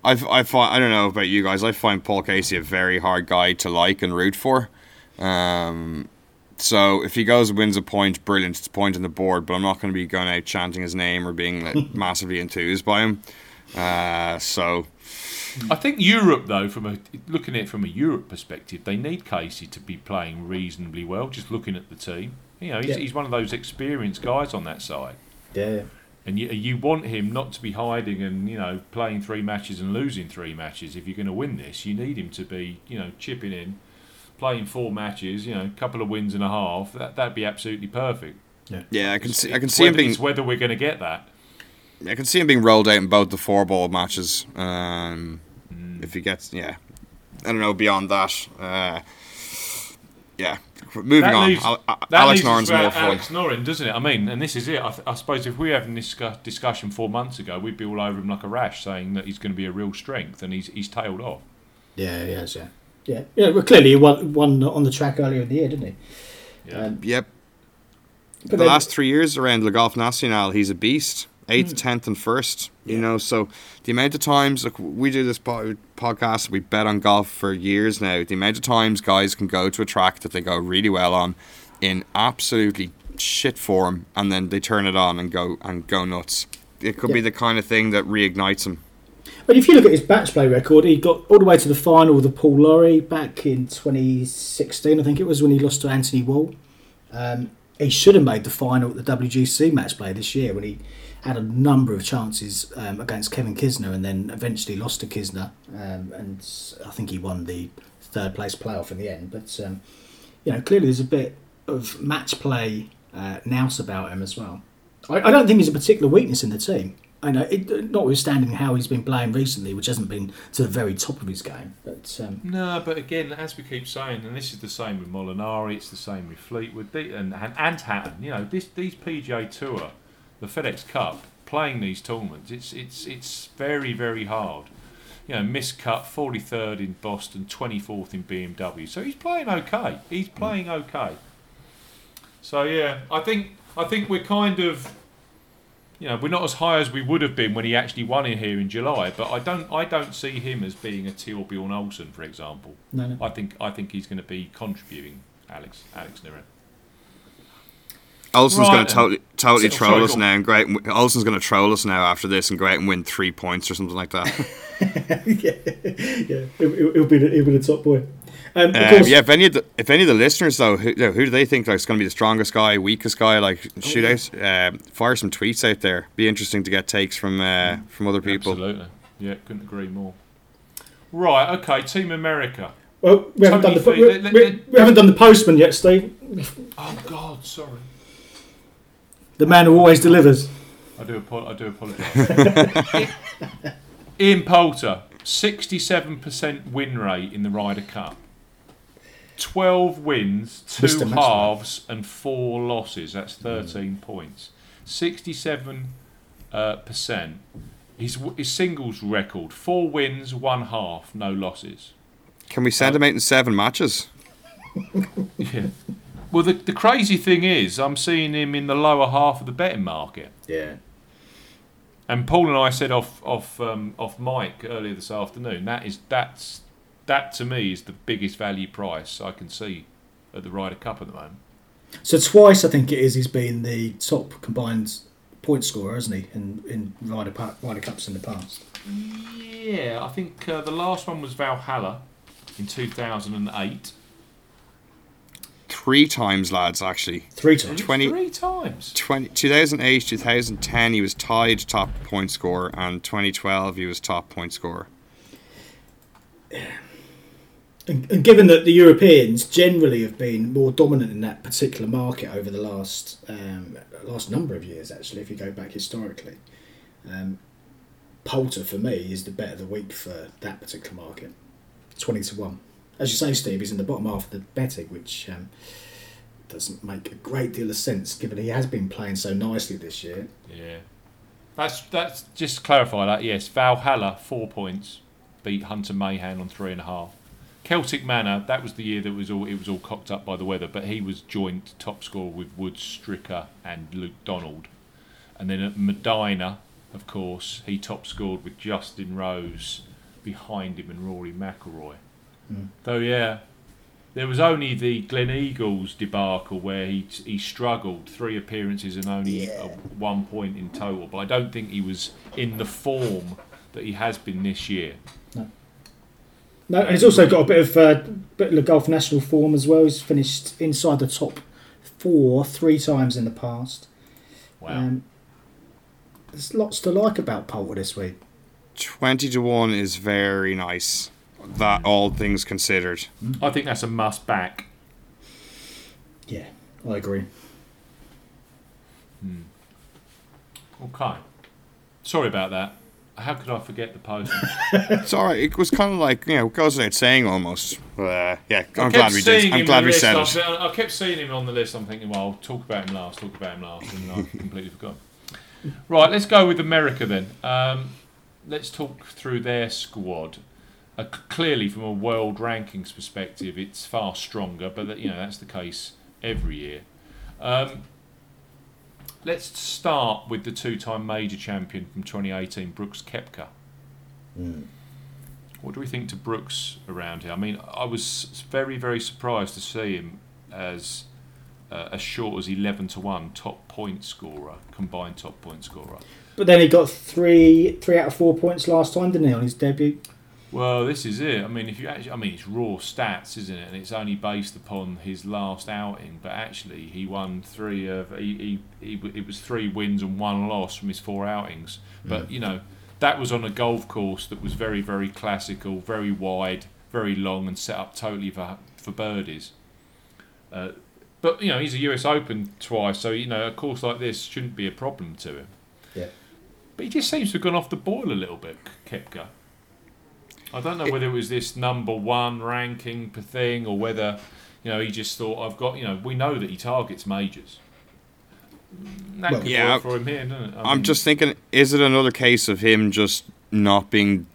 I I find I don't know about you guys, I find Paul Casey a very hard guy to like and root for. Um, so if he goes and wins a point, brilliant, it's a point on the board. But I'm not going to be going out chanting his name or being like, (laughs) massively enthused by him. Uh, so I think Europe, though, from a looking at it from a Europe perspective, they need Casey to be playing reasonably well. Just looking at the team, you know, he's, Yeah. he's one of those experienced guys on that side, Yeah, and you you want him not to be hiding and you know playing three matches and losing three matches. If you're going to win this, you need him to be you know chipping in, playing four matches, you know, a couple of wins and a half. That that'd be absolutely perfect. yeah, yeah I can see I can It's see him being It's whether we're going to get that. I can see him being rolled out in both the four ball matches. Um, If he gets, yeah, I don't know. Beyond that, uh, yeah. Moving That on. leaves- Al- Al- That Alex leaves us Noren's more fun. Alex Noren, doesn't it? I mean, and this is it. I, th- I suppose if we were having this discuss- discussion four months ago, we'd be all over him like a rash, saying that he's going to be a real strength, and he's he's tailed off. Yeah, he has, yeah. Yeah, yeah well, clearly he won, won on the track earlier in the year, didn't he? Yeah. Um, Yep. but the then- last three years around Le Golf National, he's a beast. Eighth, tenth, and first. You know, so the amount of times look, we do this po- podcast, we bet on golf for years now. The amount of times guys can go to a track that they go really well on, in absolutely shit form, and then they turn it on and go and go nuts. It could be the kind of thing that reignites them. But if you look at his match play record, he got all the way to the final with the Paul Lawrie back in 2016, I think it was when he lost to Anthony Wall. Um, he should have made the final at the WGC match play this year when he had a number of chances um, against Kevin Kisner and then eventually lost to Kisner. Um, and I think he won the third place playoff in the end. But, um, you know, clearly there's a bit of match play uh, nous about him as well. I, I don't think he's a particular weakness in the team. I know, it, notwithstanding how he's been playing recently, which hasn't been to the very top of his game. But um, No, but again, as we keep saying, and this is the same with Molinari, it's the same with Fleetwood and and, and Hatton. You know, this these PGA Tour, the FedEx Cup, playing these tournaments, it's it's it's very very hard. You know, missed cut, forty third in Boston, twenty fourth in BMW. So he's playing okay. He's mm. playing okay. So yeah, I think I think we're kind of. You know, we're not as high as we would have been when he actually won in here in July, but I don't, I don't see him as being a Thorbjørn Olesen, for example. no, no. I think I think he's going to be contributing Alex Alex Noren. Olesen's Right going to totally, totally troll sorry, us now. And go out and, Olesen's going to troll us now after this and go out and win three points or something like that. (laughs) yeah, yeah, he'll, he'll be the, he'll be the top boy. Um, of Um, yeah, if any of the if any of the listeners though, who, you know, who do they think like is going to be the strongest guy, weakest guy? Like, shoot out, uh, fire some tweets out there. Be interesting to get takes from uh, from other people. Absolutely. Yeah, couldn't agree more. Right. Okay. Team America. Well, we haven't, done the, Fee- we, let- let- we- we haven't done the postman yet, Steve. Oh God, sorry. The man who always delivers. I do. Apo- I do apologise. (laughs) Ian Poulter, sixty-seven percent win rate in the Ryder Cup. Twelve wins, two Mr. Matchman. halves, and four losses. That's thirteen points. Sixty-seven uh, percent. His, his singles record: four wins, one half, no losses. Can we send him out in seven matches? (laughs) Yeah. Well, the, the crazy thing is, I'm seeing him in the lower half of the betting market. Yeah. And Paul and I said off off um, off mic earlier this afternoon. That is that's that to me is the biggest value price I can see at the Ryder Cup at the moment. So twice, I think it is, he's been the top combined point scorer, hasn't he, in, in Ryder, Pa- Ryder Cups in the past? Yeah, I think uh, the last one was Valhalla in 2008. Three times, lads. Actually, Three times. 20 Three times. 20, 2008, 2010, he was tied top point scorer, and 2012 he was top point scorer. And, and given that the Europeans generally have been more dominant in that particular market over the last um, last number of years, actually, if you go back historically, um, Poulter for me is the bet of the week for that particular market. Twenty to one. As you say, Steve, he's in the bottom half of the betting, which um, doesn't make a great deal of sense given he has been playing so nicely this year. Yeah. That's that's just to clarify that. Yes, Valhalla four points, beat Hunter Mahan on three and a half. Celtic Manor that was the year that was all it was all cocked up by the weather, but he was joint top scorer with Wood Stricker and Luke Donald, and then at Medina, of course, he top scored with Justin Rose behind him and Rory McIlroy. Mm. Though yeah, there was only the Gleneagles debacle where he he struggled three appearances and only Yeah. uh, one point in total. But I don't think he was in the form that he has been this year. No, and he's also got a bit of uh, bit of golf national form as well. He's finished inside the top four three times in the past. Wow. Um, there's lots to like about Poulter this week. 20 to 1 is very nice. That all things considered. I think that's a must back. Yeah, I agree. Okay. Sorry about that. How could I forget the post? (laughs) It's all right. It was kind of like you know, it goes without saying almost. But uh, yeah, I I'm glad we did. I'm glad we said I, it. fe- I kept seeing him on the list. I'm thinking, well, I'll talk about him last. Talk about him last, and I completely forgot. Right, let's go with America then. Um, let's talk through their squad. Uh, clearly, from a world rankings perspective, it's far stronger, but that, you know that's the case every year. Um, let's start with the two-time major champion from 2018, Brooks Koepka. What do we think to Brooks around here? I mean, I was very, very surprised to see him as uh, as short as eleven to one, top point scorer, combined top point scorer. But then he got three three out of four points last time, didn't he, on his debut? Well, this is it. I mean, if you actually, I mean, it's raw stats, isn't it? And it's only based upon his last outing. But actually, he won three of he, he, he it was three wins and one loss from his four outings. But you know, that was on a golf course that was very, very classical, very wide, very long, and set up totally for for birdies. Uh, but you know, he's a U.S. Open twice, so you know, a course like this shouldn't be a problem to him. Yeah. But he just seems to have gone off the boil a little bit, Koepka. I don't know whether it was this number one ranking per thing or whether, you know, he just thought, I've got, you know, we know that he targets majors. That Well, could yeah, work for him here, doesn't it? I I'm mean, just thinking, is it another case of him just not being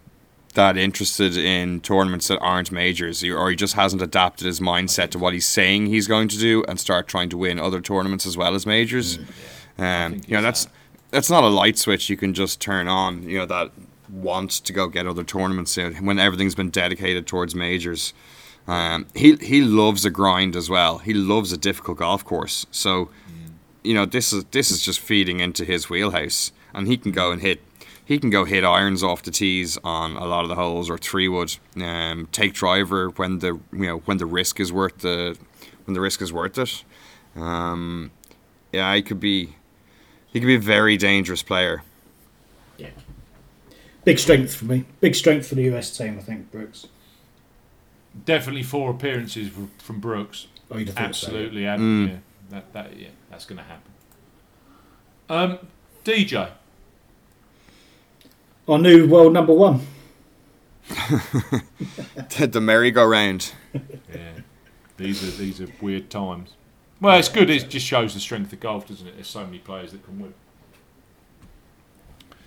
that interested in tournaments that aren't majors, or he just hasn't adapted his mindset to what he's saying he's going to do and start trying to win other tournaments as well as majors? Yeah, Um, think you know, that's that. that's not a light switch you can just turn on. You know that wants to go get other tournaments when everything's been dedicated towards majors. Um, he he loves a grind as well. He loves a difficult golf course. So, you know, this is this is just feeding into his wheelhouse, and he can go and hit. He can go hit irons off the tees on a lot of the holes, or three wood. Um, take driver when the you know when the risk is worth the when the risk is worth it. Um, yeah, he could be he could be a very dangerous player. Yeah. Big strength for me. Big strength for the US team, I think, Brooks. definitely four appearances from Brooks. Oh, you'd have so, yeah. Absolutely, Adam, Mm. yeah. That, that, yeah, that's going to happen. Um, DJ, Our new world number one. (laughs) the merry-go-round. yeah, these are these are weird times. Well, it's good. It just shows the strength of golf, doesn't it? There's so many players that can win,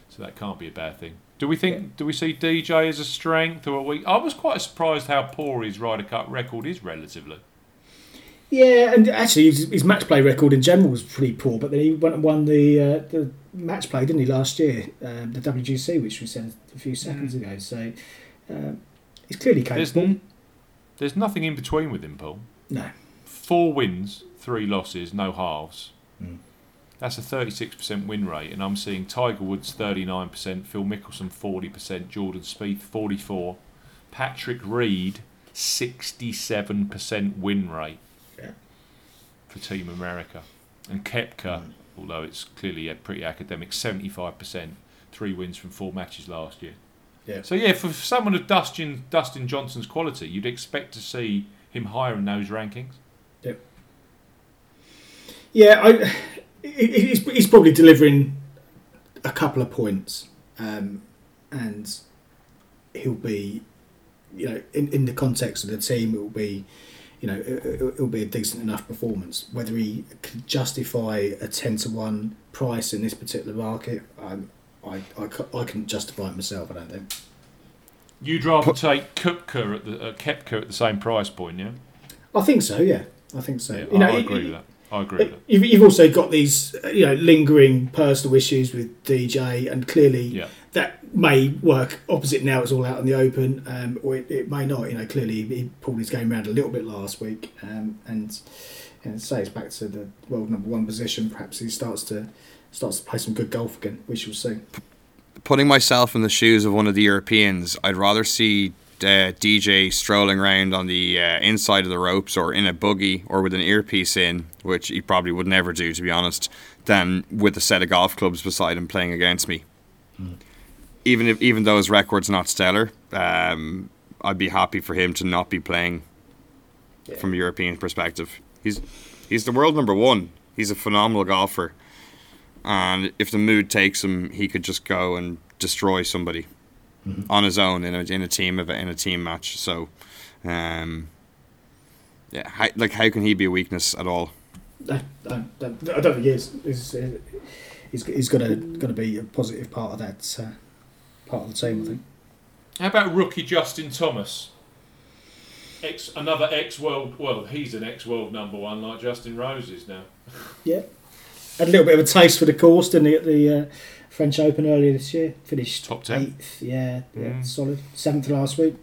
so that can't be a bad thing. Do we think? Do we see DJ as a strength or a weak? I was quite surprised how poor his Ryder Cup record is relatively. Yeah, and actually his, his match play record in general was pretty poor, but then he went and won the uh, the match play, didn't he, last year? Um, the WGC, which we said a few seconds ago. So um, he's clearly There's, capable. n- there's nothing in between with him, Paul. No. Four wins, three losses, no halves. Mm. That's a 36% win rate, and I'm seeing Tiger Woods 39%, Phil Mickelson 40%, Jordan Spieth 44, Patrick Reed 67% win rate Yeah. for Team America, and Koepka, Mm. although it's clearly yeah, pretty academic, 75%, three wins from four matches last year. Yeah. So yeah, for someone of Dustin Dustin Johnson's quality, you'd expect to see him higher in those rankings. Yeah, I, he- he's, he's probably delivering a couple of points, um, and he'll be, you know, in, in the context of the team, it will be, you know, it, it- it'll be a decent enough performance. Whether he can justify a ten to one price in this particular market, um, I, I, ca- I can justify it myself. I don't think. You'd rather take Koepka at the uh, Koepka at the same price point, yeah? I think so. Yeah, I think so. Yeah, you know, I agree it- with that. I agree with that. You've, you've also got these, uh, you know, lingering personal issues with DJ, and clearly Yeah. that may work opposite now. It's all out in the open, um, or it, it may not. You know, clearly he pulled his game around a little bit last week, um, and and say it's back to the world number one position. Perhaps he starts to starts to play some good golf again. We shall see. Putting myself in the shoes of one of the Europeans, I'd rather see uh, DJ strolling around on the uh, inside of the ropes or in a buggy or with an earpiece in, which he probably would never do, to be honest, than with a set of golf clubs beside him playing against me. Even if even though his record's not stellar, um, I'd be happy for him to not be playing from a European perspective. He's he's the world number one. He's a phenomenal golfer. And if the mood takes him, he could just go and destroy somebody on his own in a in a team of in a team match. So, um, yeah, how, like how can he be a weakness at all? I don't, don't- I don't think he is. He's, he's, he's going to going to be a positive part of that uh, part of the team. I think. How about rookie Justin Thomas? Ex, another ex world. Well, he's an ex world number one, like Justin Rose is now. Yeah, had a little bit of a taste for the course, didn't he, at the uh, French Open earlier this year? Finished Top 10. eighth. Yeah, yeah, Mm. solid. Seventh last week.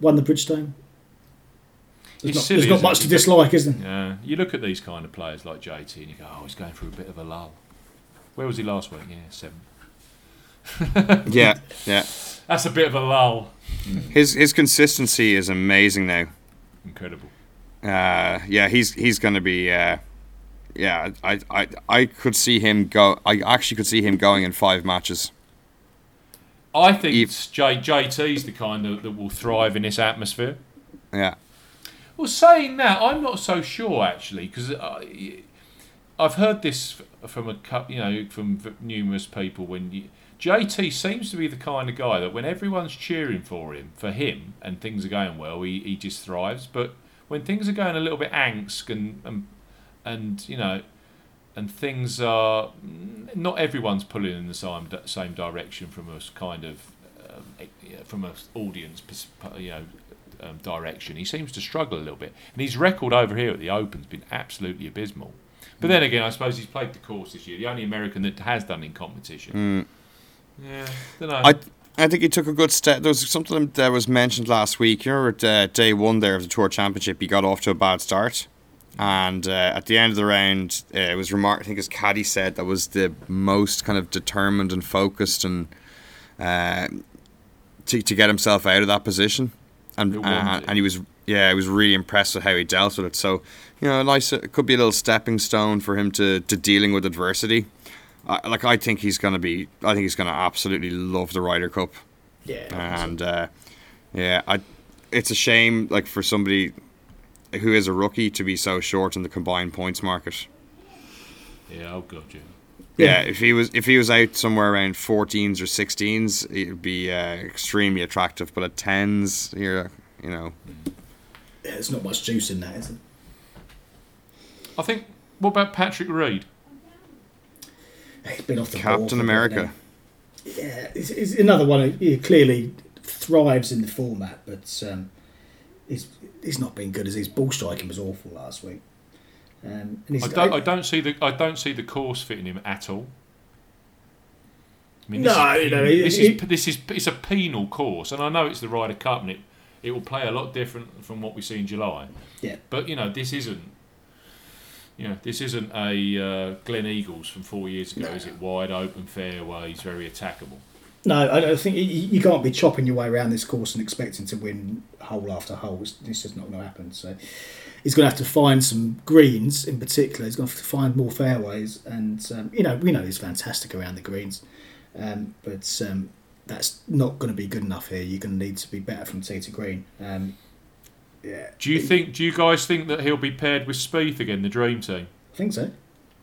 Won the Bridgestone. There's He's not, silly, there's not much he? to dislike, isn't there? Yeah, you look at these kind of players like JT and you go, oh, he's going through a bit of a lull. Where was he last week? Yeah, seventh. (laughs) Yeah, yeah. That's a bit of a lull. His his consistency is amazing now. Incredible. Uh, yeah, he's he's going to be. Uh, yeah, I, I I could see him go. I actually could see him going in five matches. I think He- it's J, JT's the kind of, that will thrive in this atmosphere. Yeah, Well, saying that, I'm not so sure actually, because uh, I've heard this from a you know from numerous people. When you, JT seems to be the kind of guy that when everyone's cheering for him, for him, and things are going well, he, he just thrives. But when things are going a little bit angst and and, and you know, and things are mm, not everyone's pulling in the same same direction from a kind of um, from a audience you know um, direction. He seems to struggle a little bit, and his record over here at the Open's been absolutely abysmal. But then again, I suppose he's played the course this year, the only American that has done in competition. Yeah, don't know. I I think he took a good step. There was something that was mentioned last week. You know, at uh, day one there of the Tour Championship, he got off to a bad start, and uh, at the end of the round, uh, it was remarked. I think his caddy said that was the most kind of determined and focused and uh, to to get himself out of that position, and uh, and he was yeah, he was really impressed with how he dealt with it. So you know, nice. It could be a little stepping stone for him to to dealing with adversity. I, like I think he's gonna be. I think he's gonna absolutely love the Ryder Cup, Yeah. and uh, yeah, I. It's a shame, like for somebody who is a rookie, to be so short in the combined points market. yeah, oh god, yeah. Yeah, if he was if he was out somewhere around 14s or 16s, it'd be uh, extremely attractive. But at 10s, here, you know, Yeah, there's not much juice in that, is there? I think. What about Patrick Reed? He's been off the ball for a Captain bit America. Yeah, it's, it's another one who he clearly thrives in the format, but um, he's he's not been good as his ball striking was awful last week. Um, and he's, I don't. I don't see the. I don't see the course fitting him at all. I mean, this No, is, no, this he- is this is it's a penal course, and I know it's the Ryder Cup, and it it will play a lot different from what we see in July. yeah, But you know, this isn't. You know, this isn't a uh, Gleneagles from four years ago, is it? Wide open fairways, very attackable. No, I don't think you, can't be chopping your way around this course and expecting to win hole after hole. It's, it's just not going to happen. So he's going to have to find some greens in particular. He's going to have to find more fairways, and um, you know we know he's fantastic around the greens, um, but um, that's not going to be good enough here. You're going to need to be better from tee to green. Um, yeah, Do you think? Do you guys think that he'll be paired with Spieth again, the dream team? I think so.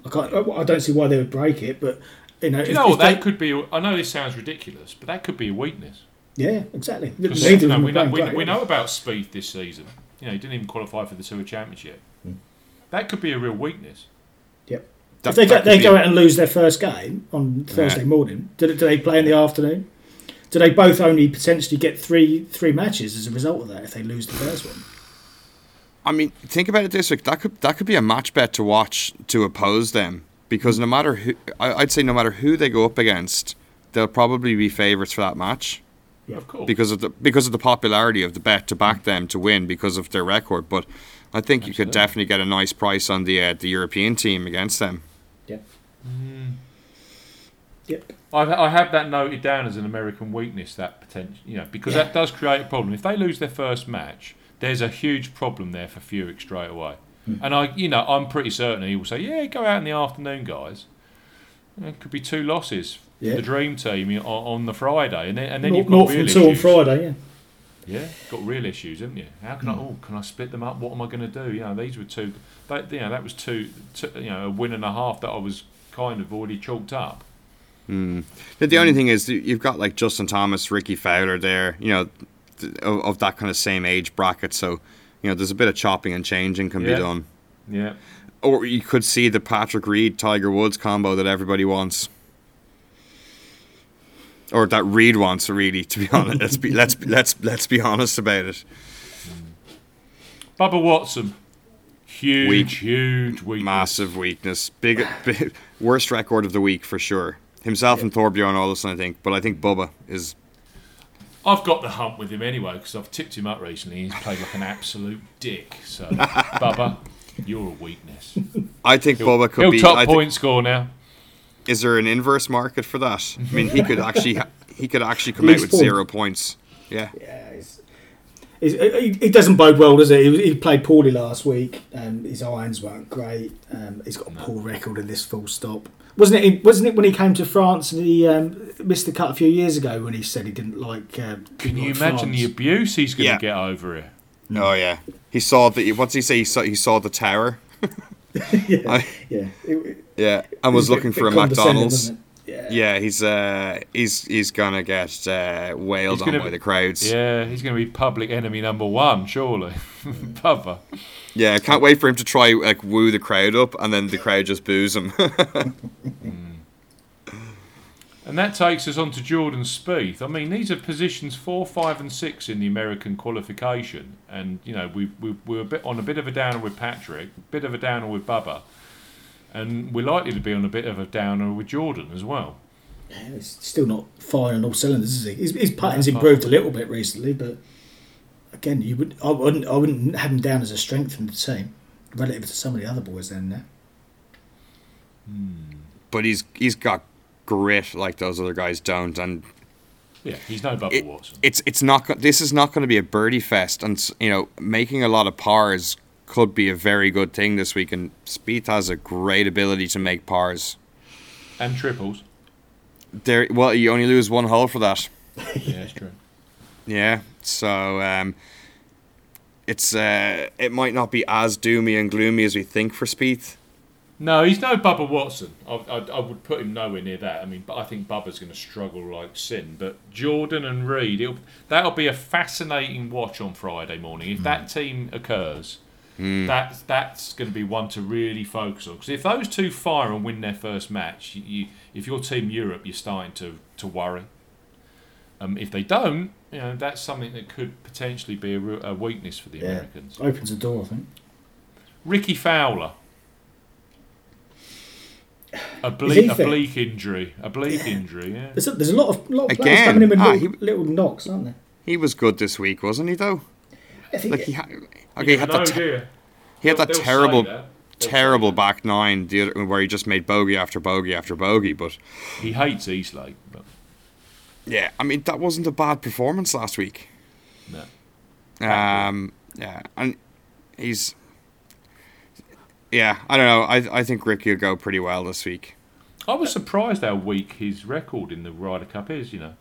I can't. I don't see why they would break it, but you know, Do you if- know if what? That they- could be. a- I know this sounds ridiculous, but that could be a weakness. yeah, exactly. You know, we, know, we, great, we know about Spieth this season. You know, he didn't even qualify for the Tour Championship. Hmm. That could be a real weakness. Yep. that- if they, go, they go a- out and lose their first game on Thursday Yeah. morning, do, do they play in the afternoon? Do they both only potentially get three three matches as a result of that if they lose the first one? I mean, think about it this way: that could that could be a match bet to watch to oppose them because no matter who, I, I'd say no matter who they go up against, they'll probably be favourites for that match Yeah. Of course. because of the because of the popularity of the bet to back them to win because of their record. But I think you could definitely get a nice price on the uh, the European team against them. Yep. Hmm. Yep. I've, I have that noted down as an American weakness. That potential, you know, because Yeah. that does create a problem. If they lose their first match, there's a huge problem there for Furyk straight away. Hmm. And I, you know, I'm pretty certain he will say, "Yeah, go out in the afternoon, guys." It could be two losses for Yeah. the dream team on, on the Friday, and then and then North, you've got North real from two on issues. Friday. Yeah. Yeah, got real issues, haven't you? How can I? Oh, can I split them up? What am I going to do? You know, these were two. That you know, that was two, two. You know, a win and a half that I was kind of already chalked up. The, the only thing is you've got like Justin Thomas, Rickie Fowler there, you know, of, of that kind of same age bracket. So, you know, there's a bit of chopping and changing can Yeah. be done. Yeah. Or you could see the Patrick Reed Tiger Woods combo that everybody wants. Or that Reed wants, really. To be (laughs) honest, let's be let's let's let's be honest about it. Bubba Watson. Huge, Weak. huge weakness. Massive weakness, big, big worst record of the week for sure. Himself and Thorbjørn Olesen, I think, but I think Bubba is I've got the hump with him anyway because I've tipped him up recently. He's played like an absolute dick. So, (laughs) Bubba, you're a weakness. I think Bubba could He'll be. top I think- point score now. is there an inverse market for that? I (laughs) mean, he could actually he could actually come out with point. zero points. Yeah, Yeah, it's, it's, it, it doesn't bode well, does it? He, he played poorly last week. Um, his irons weren't great. Um, he's got a poor record in this full stop. Wasn't it? Wasn't it when he came to France and he um, missed the cut a few years ago when he said he didn't like? Uh, Can didn't you like imagine France? the abuse he's going to Yeah. get over here? Oh yeah, he saw the. What's he say? He saw he saw the tower. (laughs) yeah, I- yeah. It, it Yeah, and was a bit- looking bit for a McDonald's. Yeah. Yeah, he's uh he's he's gonna get uh, wailed on gonna by be- the crowds. Yeah, he's going to be public enemy number one, surely. (laughs) Bubba. Yeah, I can't wait for him to try like woo the crowd up, and then the crowd just boos him. (laughs) And that takes us on to Jordan Spieth. I mean, these are positions four, five, and six in the American qualification, and you know we we we're a bit on a bit of a downer with Patrick, a bit of a downer with Bubba, and we're likely to be on a bit of a downer with Jordan as well. Yeah, He's still not firing on all cylinders, is he? His, his putting's improved a little bit recently, but again, you would I wouldn't I wouldn't have him down as a strength in the team relative to some of the other boys down there. Hmm. but he's he's got grit like those other guys don't, and Yeah, he's no Bubba it, Watson. it's it's not this is not going to be a birdie fest, and you know making a lot of pars could be a very good thing this week. And Spieth has a great ability to make pars. and triples. There, well, you only lose one hole for that. Yeah, it's true. Yeah, so um, it's uh, it might not be as doomy and gloomy as we think for Spieth. No, he's no Bubba Watson. I, I, I would put him nowhere near that. I mean, but I think Bubba's going to struggle like sin. But Jordan and Reed, it'll, that'll be a fascinating watch on Friday morning. If that team occurs, that's that's going to be one to really focus on. Because if those two fire and win their first match, you, you, if you're Team Europe, you're starting to, to worry. Um, if they don't, you know that's something that could potentially be a, re- a weakness for the Yeah. Americans. Opens a door, I think. Rickie Fowler. A bleak, a bleak injury. A bleak injury, yeah. There's a, there's a lot of lot of players coming in with ah, little, he- little knocks, aren't there? He was good this week, wasn't he? Though, I think like he had, okay, he had no that, te- he had that They'll terrible, that. They'll terrible that. back nine the other, where he just made bogey after bogey after bogey. But He hates East Lake, but yeah, I mean that wasn't a bad performance last week. no. Um, yeah, and he's, yeah, I don't know. I I think Ricky will go pretty well this week. I was surprised how weak his record in the Ryder Cup is. You know.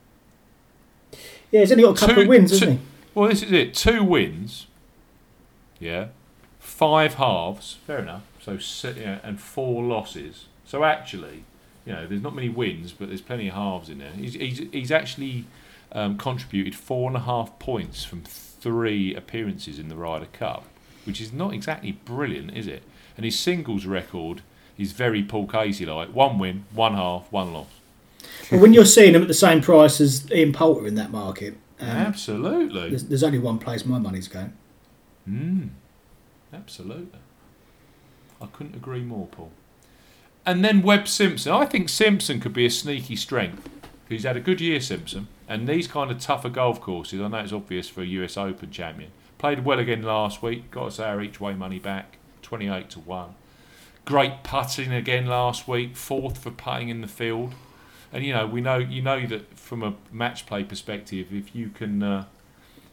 yeah, he's only got a couple Two- of wins, two- hasn't he? Well, this is it. Two wins. Yeah. Five halves. Fair enough. So yeah, and four losses. So actually, you know, there's not many wins, but there's plenty of halves in there. He's he's, he's actually um, contributed four and a half points from three appearances in the Ryder Cup, which is not exactly brilliant, is it? And his singles record is very Paul Casey like one win, one half, one loss. Well, when you're seeing him at the same price as Ian Poulter in that market, um, Absolutely. there's, there's only one place my money's going. Mm, absolutely. I couldn't agree more, Paul. And then Webb Simpson. I think Simpson could be a sneaky strength. He's had a good year, Simpson. And these kind of tougher golf courses, I know it's obvious for a US Open champion. Played well again last week. Got us our each way money back, 28 to 1. Great putting again last week, fourth for putting in the field. And you know, we know you know that from a match play perspective, if you can uh,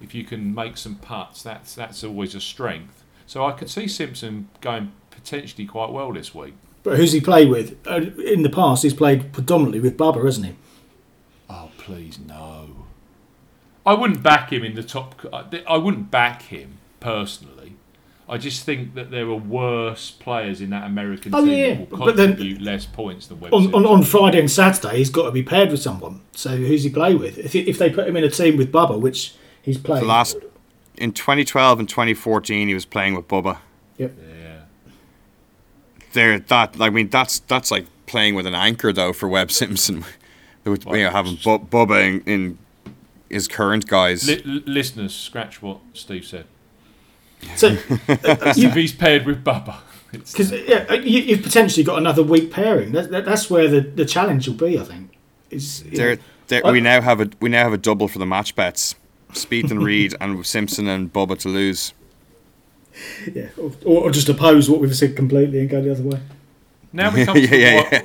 if you can make some putts, that's that's always a strength. So I could see Simpson going potentially quite well this week. But who's he played with? Uh, in the past, he's played predominantly with Bubba, hasn't he? Oh please no! I wouldn't back him in the top. I wouldn't back him personally. I just think that there are worse players in that American Oh, team yeah, that will but then- contribute less points than Webb On, on, on Friday and Saturday, he's got to be paired with someone. So who's he play with? If, if they put him in a team with Bubba, which he's playing. The last in 2012 and 2014, he was playing with Bubba. Yep. Yeah. There, that I mean, that's that's like playing with an anchor though for Webb Simpson. (laughs) With, you know, having Bu- Bubba in, in his current guys. Li- li- listeners, scratch what Steve said. So (laughs) if he's paired with Bubba, because yeah, uh, you, you've potentially got another weak pairing. That, that, that's where the, the challenge will be. I think. Is There, there, I- we now have a we now have a double for the match bets. Spieth and (laughs) Reed and Simpson and Bubba to lose. yeah, or, or just oppose what we've said completely and go the other way. now we (laughs) come to Yeah, the yeah,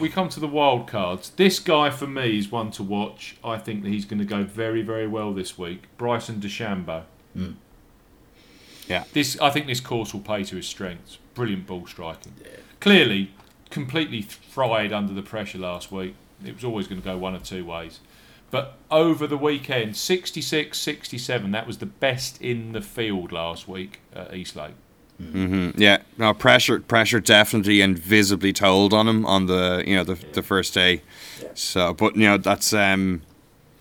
we come to the wild cards. This guy for me is one to watch. I think that he's going to go very very well this week. Bryson DeChambeau. Hmm. Yeah. This I think this course will play to his strengths. Brilliant ball striking. Clearly, completely fried under the pressure last week. It was always going to go one of two ways. But over the weekend, 66 67, that was the best in the field last week at East Lake. Mhm. Yeah, no pressure. Pressure definitely and visibly told on him on the you know the, the first day. So, but you know that's um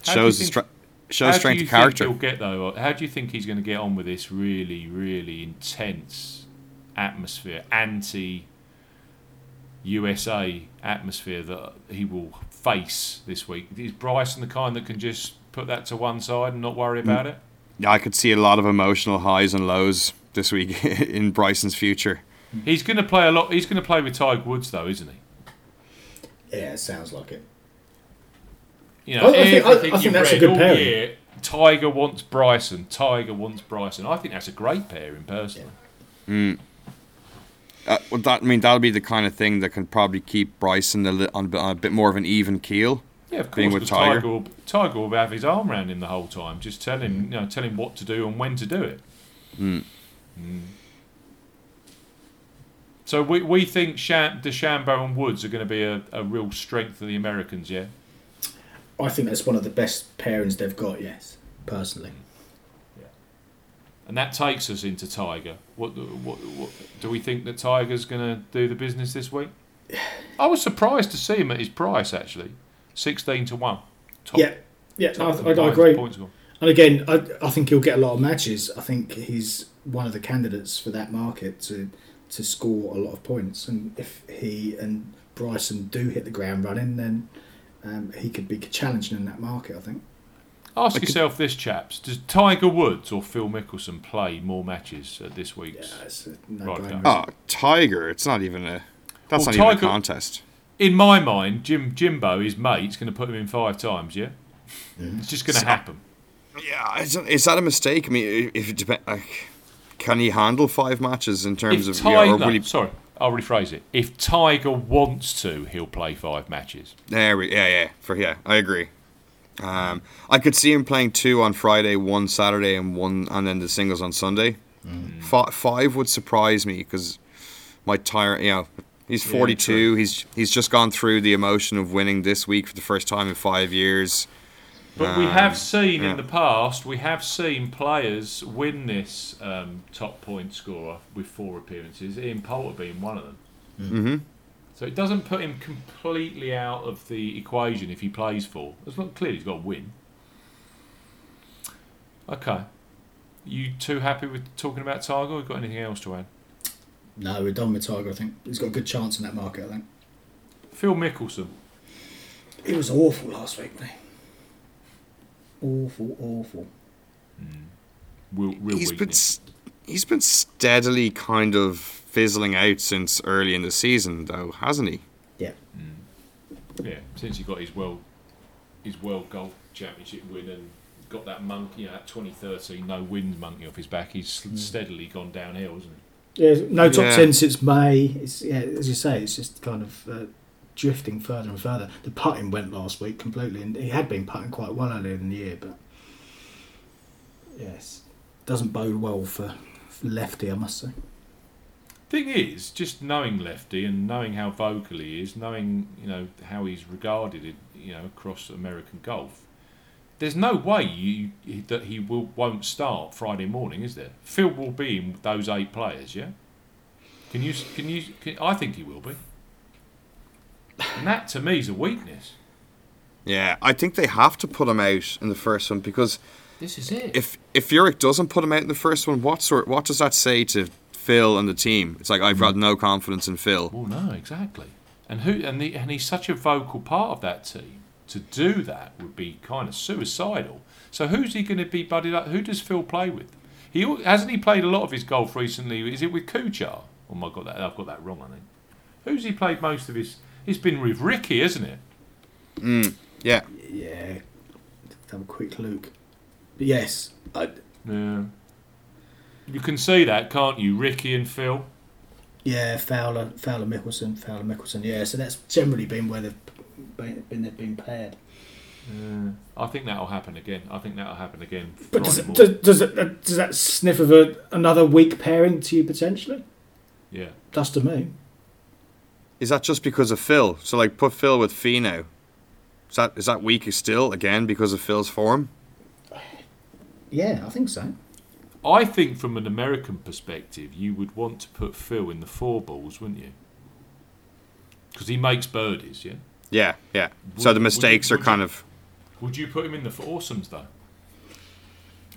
How do you shows the think- stre- shows How strength do of you character. Think he'll get though? How do you think he's going to get on with this really, really intense atmosphere, anti USA atmosphere that he will face this week? Is Bryson the kind that can just put that to one side and not worry mm. about it? Yeah, I could see a lot of emotional highs and lows this week (laughs) in Bryson's future. He's going to play a lot. He's going to play with Tiger Woods though, isn't he? Yeah, it sounds like it. You know, I- I think- I- I think you've that's a read good all pairing. year, Tiger wants Bryson. Tiger wants Bryson. I think that's a great pairing, personally. Uh, well, that I mean that'll be the kind of thing that can probably keep Bryson a, li- on, a bit- on a bit more of an even keel. Yeah, of Being course. with Tiger. Tiger. will, Tiger will have his arm around him the whole time, just tell him, you know, tell him what to do and when to do it. Mm. So we we think Sham, DeChambeau and Woods are going to be a, a real strength for the Americans, yeah. I think that's one of the best pairings they've got. Yes, personally. Yeah. And that takes us into Tiger. What, what, what do we think that Tiger's going to do the business this week? (sighs) I was surprised to see him at his price actually, sixteen to one. Top, Yeah, yeah, I, I, I agree. And again, I, I think he'll get a lot of matches. I think he's one of the candidates for that market to to score a lot of points. And if he and Bryson do hit the ground running, then um, he could be challenging in that market. I think. Ask yourself this, chaps: Does Tiger Woods or Phil Mickelson play more matches at this week's? Yeah, it's a no Right. Oh, Tiger! It's not even a that's Well, not even a contest. In my mind, Jim Jimbo, his mate's going to put him in five times. Yeah, it's just going to happen. Yeah, is that, is that a mistake? I mean, if it depend, like, can he handle five matches in terms If of? yeah, Tiger, or will he, sorry, I'll rephrase it. If Tiger wants to, he'll play five matches. there we, yeah, yeah, for yeah, I agree. Um, I could see him playing two on Friday, one Saturday, and one, and then the singles on Sunday. Fi five would surprise me because my tire, you know, he's Yeah, 42. he's he's just gone through the emotion of winning this week for the first time in five years. But we Um, have seen yeah. in the past, we have seen players win this um, top point scorer with four appearances. Ian Poulter being one of them. Mm-hmm. So it doesn't put him completely out of the equation if he plays four. It's not clear he's got to win. Okay. You too happy with talking about Tiger? Or got anything else to add? No, we're done with Tiger. I think he's got a good chance in that market. I think Phil Mickelson. he was awful last week, wasn't he? Awful, awful. Mm. Real, real He's been he's been steadily kind of fizzling out since early in the season, though, hasn't he? Yeah. Mm. Yeah, since he got his world his world golf championship win and got that monkey, you know, that 2013 no wins monkey off his back, he's mm. steadily gone downhill, hasn't he? Yeah, no top Yeah. ten since May. It's yeah, as you say, it's just kind of uh, drifting further and further. The putting went last week completely, and he had been putting quite well earlier in the year, but yes, doesn't bode well for, lefty, I must say. Thing is, just knowing Lefty and knowing how vocal he is, knowing you know how he's regarded, you know, across American golf, there's no way you that he will won't start Friday morning, is there? Phil will be in those eight players, yeah. Can you? Can you? Can, I think he will be. And that to me is a weakness. Yeah, I think they have to put him out in the first one because This is it. if if Furyk doesn't put him out in the first one, what sort what does that say to Phil and the team? It's like I've got no confidence in Phil. well, no, exactly. And who? And the, and he's such a vocal part of that team. To do that would be kind of suicidal. So who's he going to be buddied up? Who does Phil play with? He hasn't he played a lot of his golf recently. Is it with Kuchar? Oh my god, that, I've got that wrong. I think. Who's he played most of his? He's been with Rickie, isn't it? Yeah, Yeah. Have a quick look. But yes, I, Yeah. You can see that, can't you? Rickie and Phil. yeah, Fowler, Fowler, Mickelson, Fowler, Mickelson. Yeah, so that's generally been where they've been, been they've been paired. Yeah. I think that'll happen again. I think that'll happen again. But does, it, does, does, it, uh, does that sniff of a, another weak pairing to you potentially? yeah. Does to me. Is that just because of Phil? So like, put Phil with Finau. Is that is that weak still again because of Phil's form? Yeah, I think so. I think from an American perspective, you would want to put Phil in the four balls, wouldn't you? Because he makes birdies, yeah. Yeah, yeah. so Would- the would mistakes you- are kind you- of Would you put him in the foursomes though?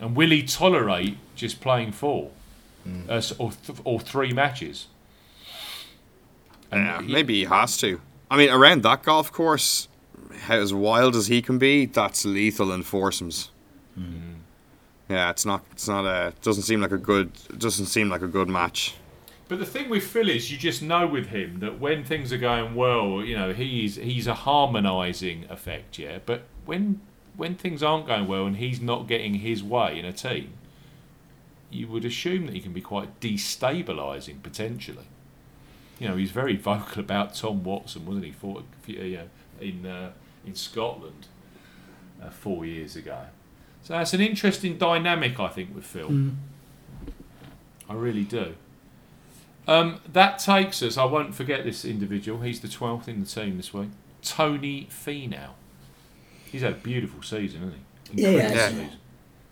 And will he tolerate just playing four, uh, or th- or three matches? Yeah, he- maybe he has to. I mean, around that golf course, as wild as he can be, that's lethal in foursomes. Mm-hmm. Yeah, it's not. It's not a. Doesn't seem like a good. Doesn't seem like a good match. But the thing with Phil is, you just know with him that when things are going well, you know, he's he's a harmonising effect, yeah. But when when things aren't going well and he's not getting his way in a team, you would assume that he can be quite destabilising potentially. You know, he's very vocal about Tom Watson, wasn't he? For you know, in uh, in Scotland uh, four years ago. So that's an interesting dynamic, I think, with Phil. I really do. Um, that takes us. I won't forget this individual. He's the twelfth in the team this week. Tony Finau. He's had a beautiful season, hasn't he? Yeah, Incredible yeah. season.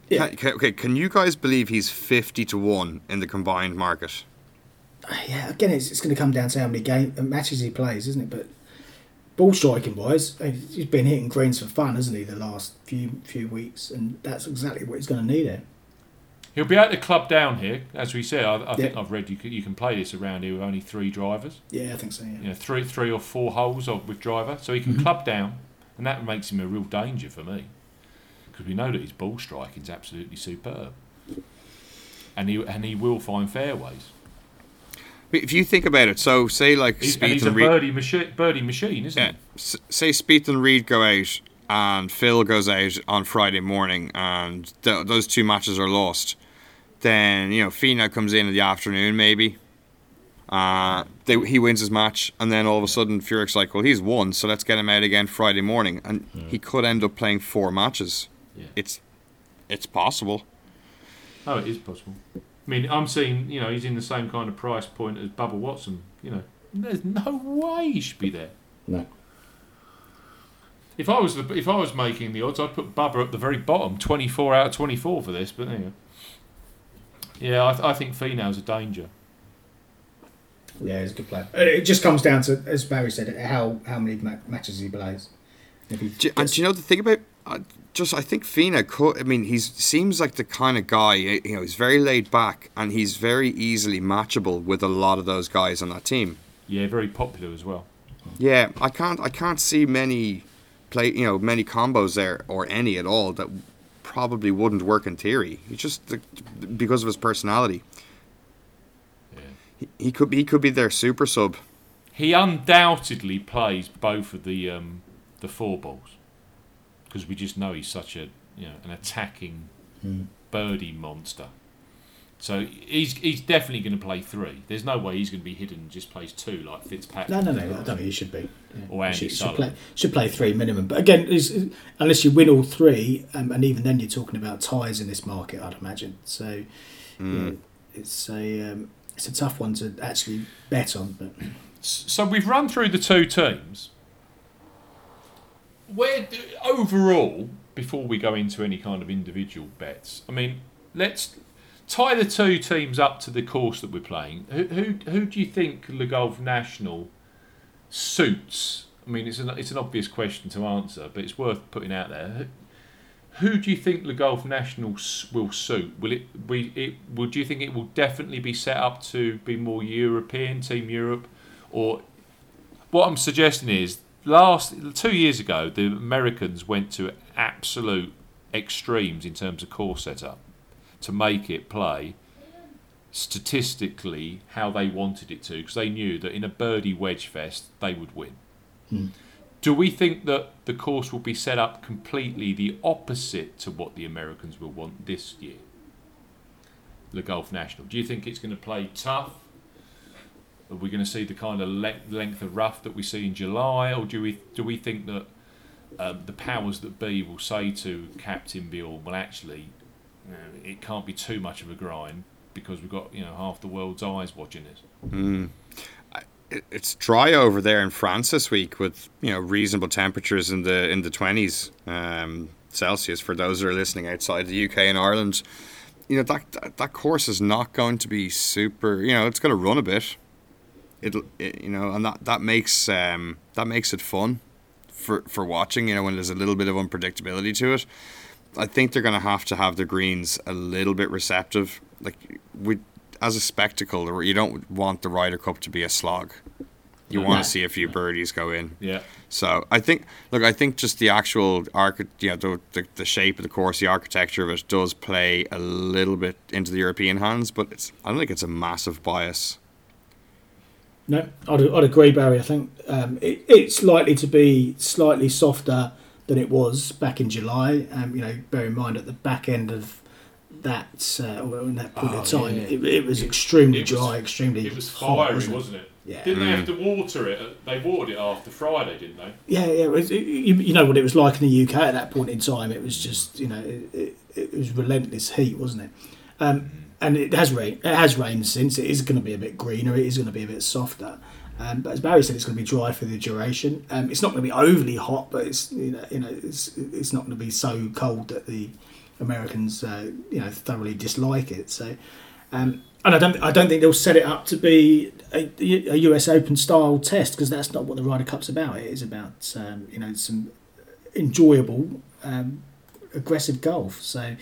Yeah. Can, can- okay, can you guys believe he's fifty to one in the combined market? (sighs) Yeah, again, it's, it's going to come down to how many game uh, matches he plays, isn't it? But ball striking wise, he's been hitting greens for fun, hasn't he? The last few few weeks, and that's exactly what he's going to need it. He'll be at the club down here, as we said. I, I think I've read you can, you can play this around here with only three drivers. Yeah, I think so. Yeah. You know, three three or four holes of, with driver, so he can club down, and that makes him a real danger for me, because we know that his ball striking is absolutely superb, and he and he will find fairways. If you think about it, so say like He's, and Spieth he's and, a Reed, birdie machine, birdie machine, isn't yeah, s- say Spieth and Reed go out, and Phil goes out on Friday morning, and th- those two matches are lost. Then you know Finau comes in in the afternoon, maybe. Uh, they, he wins his match, and then all of a sudden Furyk's like, "Well, he's won, so let's get him out again Friday morning," and he could end up playing four matches. Yeah. It's, it's possible. Oh, it is possible. I mean, I'm seeing, you know, he's in the same kind of price point as Bubba Watson. You know, there's no way he should be there. No. If I was the, if I was making the odds, I'd put Bubba at the very bottom, 24 out of 24 for this. But there you go. Yeah, I, th- I think Finau's a danger. Yeah, he's a good player. Uh, It just comes down to, as Barry said, how how many ma- matches he plays. If he Do, and do you know the thing about uh, just I think Finau could I mean he seems like the kind of guy you know he's very laid back and he's very easily matchable with a lot of those guys on that team. Yeah, very popular as well. Yeah, I can't I can't see many play you know many combos there or any at all that probably wouldn't work in theory. He just the, because of his personality. Yeah. He, he could he could be their super sub. He undoubtedly plays both of the um, the four balls because we just know he's such a you know an attacking birdie monster. So he's he's definitely going to play three. There's no way he's going to be hidden and just plays two like Fitzpatrick. no, no, no, I don't think he should be. Yeah. Or Andy should, should play should play three minimum. But again, it's, unless you win all three, um, and even then you're talking about ties in this market, I'd imagine. So yeah, it's a um, it's a tough one to actually bet on. But So we've run through the two teams. Where do, overall, before we go into any kind of individual bets, I mean, let's tie the two teams up to the course that we're playing. Who who, who do you think Le Golf National suits? I mean, it's an it's an obvious question to answer, but it's worth putting out there. Who, do you think Le Golf National will suit? Will it be it? Would you think it will definitely be set up to be more European, Team Europe, or what I'm suggesting is last two years ago the Americans went to absolute extremes in terms of course setup to make it play statistically how they wanted it to because they knew that in a birdie wedge fest they would win. Hmm. Do we think that the course will be set up completely the opposite to what the Americans will want this year? The Golf National. Do you think it's going to play tough? Are we going to see the kind of le- length of rough that we see in July, or do we do we think that um, the powers that be will say to Captain Bjorn, well, actually, you know, it can't be too much of a grind because we've got you know half the world's eyes watching this. It- It's dry over there in France this week with you know reasonable temperatures in the in the twenties um, Celsius for those that are listening outside the UK and Ireland. You know that, that that course is not going to be super. You know it's going to run a bit. It'll it, you know and that that makes um, that makes it fun for for watching. You know when there's a little bit of unpredictability to it. I think they're going to have to have the greens a little bit receptive. Like we, as a spectacle, you don't want the Ryder Cup to be a slog. You No. want to see a few birdies go in. Yeah. So I think, look, I think just the actual archi- you know, the, the the shape of the course, the architecture of it does play a little bit into the European hands, but it's I don't think it's a massive bias. No, I'd, I'd agree, Barry. I think um, it, it's likely to be slightly softer than it was back in July. Um, you know, bear in mind at the back end of that, uh, or in that point Oh, of time, yeah. it, it was extremely It was- dry, extremely It was hot, fiery, wasn't it? wasn't it? Yeah. Didn't they have to water it? They watered it after Friday, didn't they? Yeah, yeah. It was, it, you, you know what it was like in the UK at that point in time. It was just, you know, it, it, it was relentless heat, wasn't it? Um, and it has rained. It has rained since. It is going to be a bit greener. It is going to be a bit softer. Um, but as Barry said, it's going to be dry for the duration. Um, it's not going to be overly hot, but it's you know, you know, it's it's not going to be so cold that the Americans, uh, you know, thoroughly dislike it. So, um, and I don't, I don't think they'll set it up to be a, a US Open style test because that's not what the Ryder Cup's about. It is about um, you know some enjoyable, um, aggressive golf. So,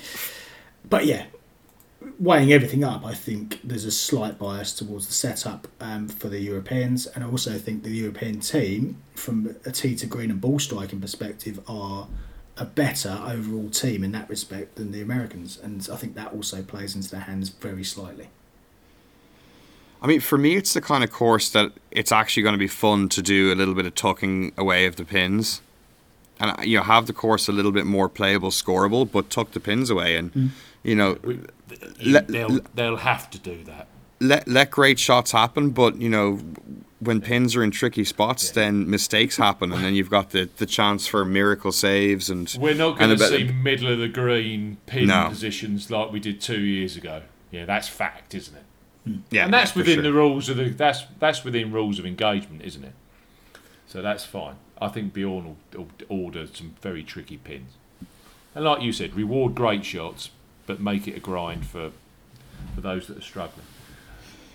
but yeah, weighing everything up, I think there's a slight bias towards the setup um, for the Europeans, and I also think the European team, from a tee to green and ball striking perspective, are a better overall team in that respect than the Americans, and I think that also plays into their hands very slightly. I mean, for me, it's the kind of course that it's actually going to be fun to do a little bit of tucking away of the pins, and you know, have the course a little bit more playable, scoreable, but tuck the pins away, and you know, We, Let- they'll they'll have to do that. let let great shots happen, but you know, when pins are in tricky spots, then mistakes happen, and then you've got the, the chance for miracle saves and We're not going a to bit- see middle of the green pin No. positions like we did two years ago. Yeah, that's fact, isn't it? Hmm. yeah, and that's for within sure. the rules of the that's that's within rules of engagement, isn't it? So that's fine. I think Bjorn will, will order some very tricky pins, and like you said, reward great shots, but make it a grind for for those that are struggling.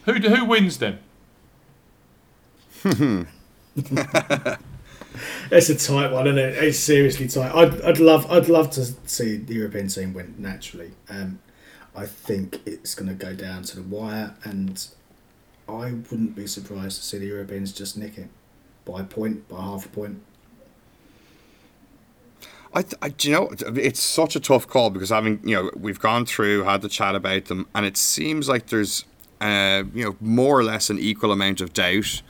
Who who wins then? (laughs) It's a tight one, isn't it? It's seriously tight. I'd, I'd love I'd love to see the European team win naturally. Um, I think it's going to go down to the wire, and I wouldn't be surprised to see the Europeans just nick it by a point, by half a point. I, I, do you know, it's such a tough call because having, you know, we've gone through, had the chat about them, and it seems like there's, uh, you know, more or less an equal amount of doubt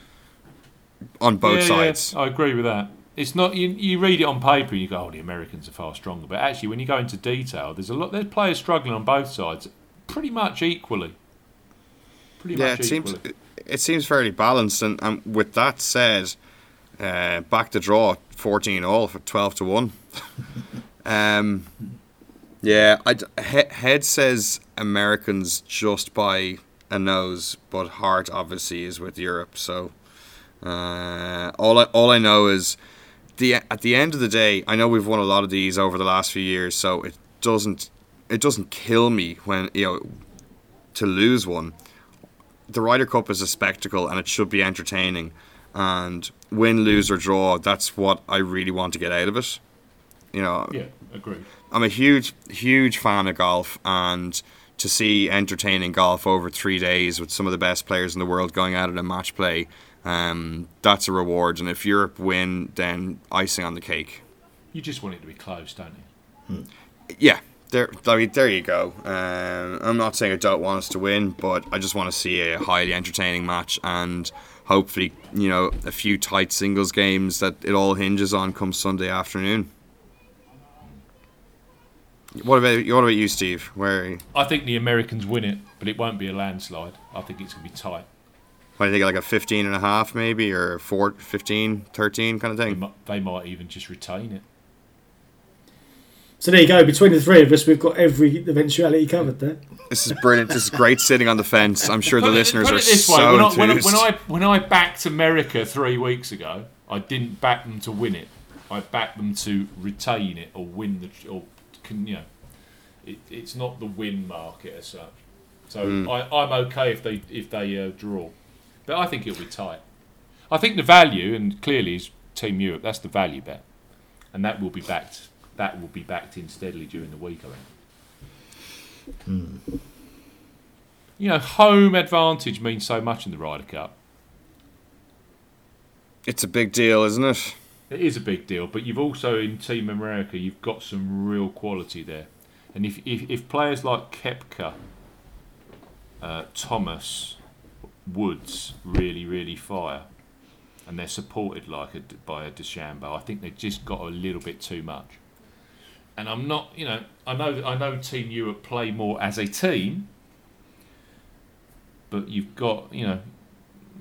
on both Yeah, sides. Yeah, I agree with that. It's not you. You read it on paper and you go, "Oh, the Americans are far stronger." But actually, when you go into detail, there's a lot. There's players struggling on both sides, pretty much equally. Pretty Yeah, much it seems it, it seems fairly balanced. And, and with that said, uh, back to draw, fourteen all for twelve to one. um, yeah, I head says Americans just by a nose, but heart obviously is with Europe. So uh, all I all I know is the at the end of the day, I know we've won a lot of these over the last few years, so it doesn't it doesn't kill me when you know to lose one. The Ryder Cup is a spectacle and it should be entertaining. And win, lose or draw, that's what I really want to get out of it. You know, Yeah, agreed. I'm a huge, huge fan of golf, and to see entertaining golf over three days with some of the best players in the world going at it in match play, um, that's a reward. And if Europe win, then icing on the cake. You just want it to be close, don't you? Yeah, there, I mean, there you go. Um, I'm not saying I don't want us to win, but I just want to see a highly entertaining match and hopefully, you know, a few tight singles games that it all hinges on come Sunday afternoon. What about what about you, Steve? Where? Are you? I think the Americans win it, but it won't be a landslide. I think it's going to be tight. What do you think, like a 15 and a half maybe, or 4, 15, 13 kind of They, thing? they might even just retain it. So there you go. Between the three of us, we've got every eventuality covered there. This is brilliant. This is great sitting on the fence. I'm sure the it- listeners put are it this way, so when, I, when, I, when I when I backed America three weeks ago, I didn't back them to win it. I backed them to retain it or win the or can you know, it, it's not the win market as such. So Hmm. I, I'm okay if they if they uh, draw, but I think it'll be tight. I think the value and clearly is Team Europe. That's the value bet, and that will be backed. That will be backed in steadily during the week. I think. You know, home advantage means so much in the Ryder Cup. It's a big deal, isn't it? It is a big deal, but you've also in Team America, you've got some real quality there. And if if, if players like Koepka, uh, Thomas, Woods really really fire, and they're supported like a, by a DeChambeau, I think they've just got a little bit too much. And I'm not, you know, I know I know Team Europe play more as a team, but you've got, you know,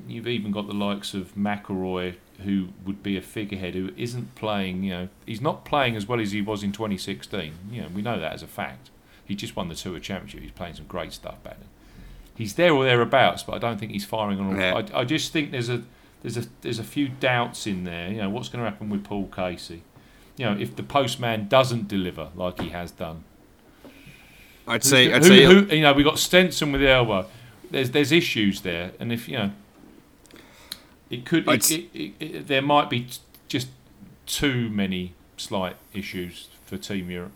you've even got the likes of McIlroy, who would be a figurehead, who isn't playing. You know, he's not playing as well as he was in 2016. You know, we know that as a fact. He just won the Tour Championship. He's playing some great stuff back then. He's there or thereabouts, but I don't think he's firing on all. Yeah. I, I just think there's a there's a there's a few doubts in there. You know, what's going to happen with Paul Casey? You know, if the postman doesn't deliver like he has done, I'd say. I'd say. who, you know, we got Stenson with the elbow. There's there's issues there, and if you know, it could. It, it, it, there might be t- just too many slight issues for Team Europe.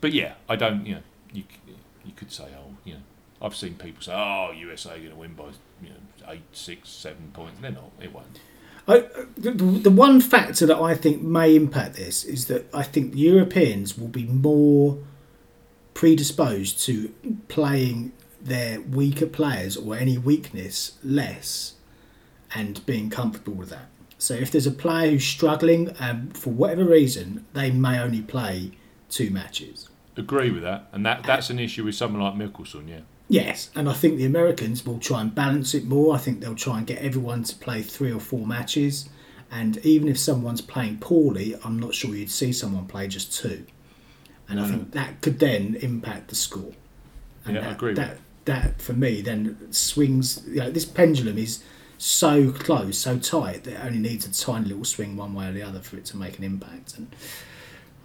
But yeah, I don't. You know, you you could say, oh, you know, I've seen people say, oh, USA are going to win by you know eight, six, seven points. They're not. It won't. I, the, the one factor that I think may impact this is that I think Europeans will be more predisposed to playing their weaker players or any weakness less and being comfortable with that. So if there's a player who's struggling, um, for whatever reason, they may only play two matches. Agree with that, and that that's an issue with someone like Mickelson. Yeah. Yes, and I think the Americans will try and balance it more. I think they'll try and get everyone to play three or four matches. And even if someone's playing poorly, I'm not sure you'd see someone play just two. And I think that could then impact the score. And Yeah, I agree That, that for me then swings. You know, this pendulum is so close, so tight that it only needs a tiny little swing one way or the other for it to make an impact. And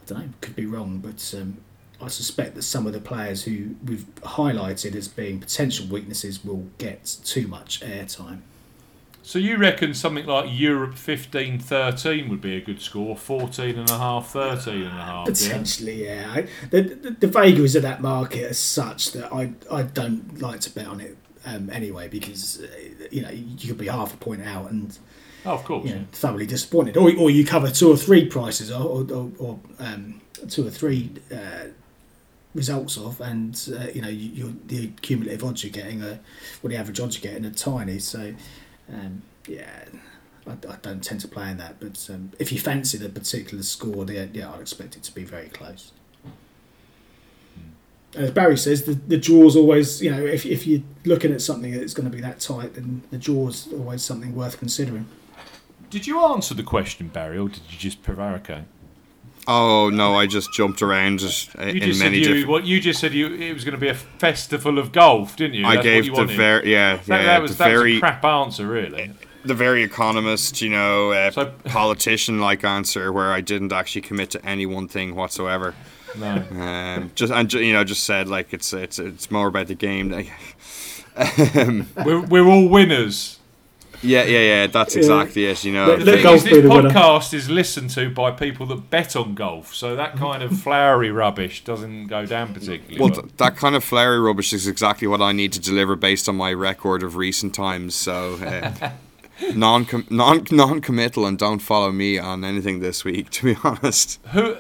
I don't know, could be wrong, but um, I suspect that some of the players who we've highlighted as being potential weaknesses will get too much airtime. So you reckon something like Europe 15-13 would be a good score, 14 and a half, 13 and a half, yeah? Potentially, yeah. I, the, the, the vagaries of that market are such that I, I don't like to bet on it um, anyway because uh, you know you could be half a point out and Oh, of course. you know, thoroughly disappointed, or, or you cover two or three prices or, or, or, or um, two or three uh, results of, and uh, you know you, you're, the cumulative odds you're getting are, well, the average odds you're getting are tiny. So um, yeah, I, I don't tend to play in that. But um, if you fancy the particular score, then yeah, I'd expect it to be very close. And As Barry says, the, the draw's always, you know, if, if you're looking at something that's going to be that tight, then the draw's always something worth considering. Did you answer the question, Barry, or did you just prevaricate? Oh no, I just jumped around just You in just many you, different. what you just said you it was going to be a festival of golf, didn't you? I That's what gave you the wanted. very yeah yeah that was the that was very a crap answer, really. the very economist, you know, uh, So- (laughs) politician-like answer where I didn't actually commit to any one thing whatsoever. No. Um, just and you know, just said like it's it's it's more about the game. (laughs) Um, We're, we're all winners. Yeah, yeah, yeah. That's Yeah. exactly it. You know, Let- The golf this the winner. podcast is listened to by people that bet on golf, so that kind of flowery rubbish doesn't go down particularly well, well. th- that kind of flowery rubbish is exactly what I need to deliver based on my record of recent times. So. Uh, (laughs) Non non non committal and don't follow me on anything this week. (laughs) To be honest, Who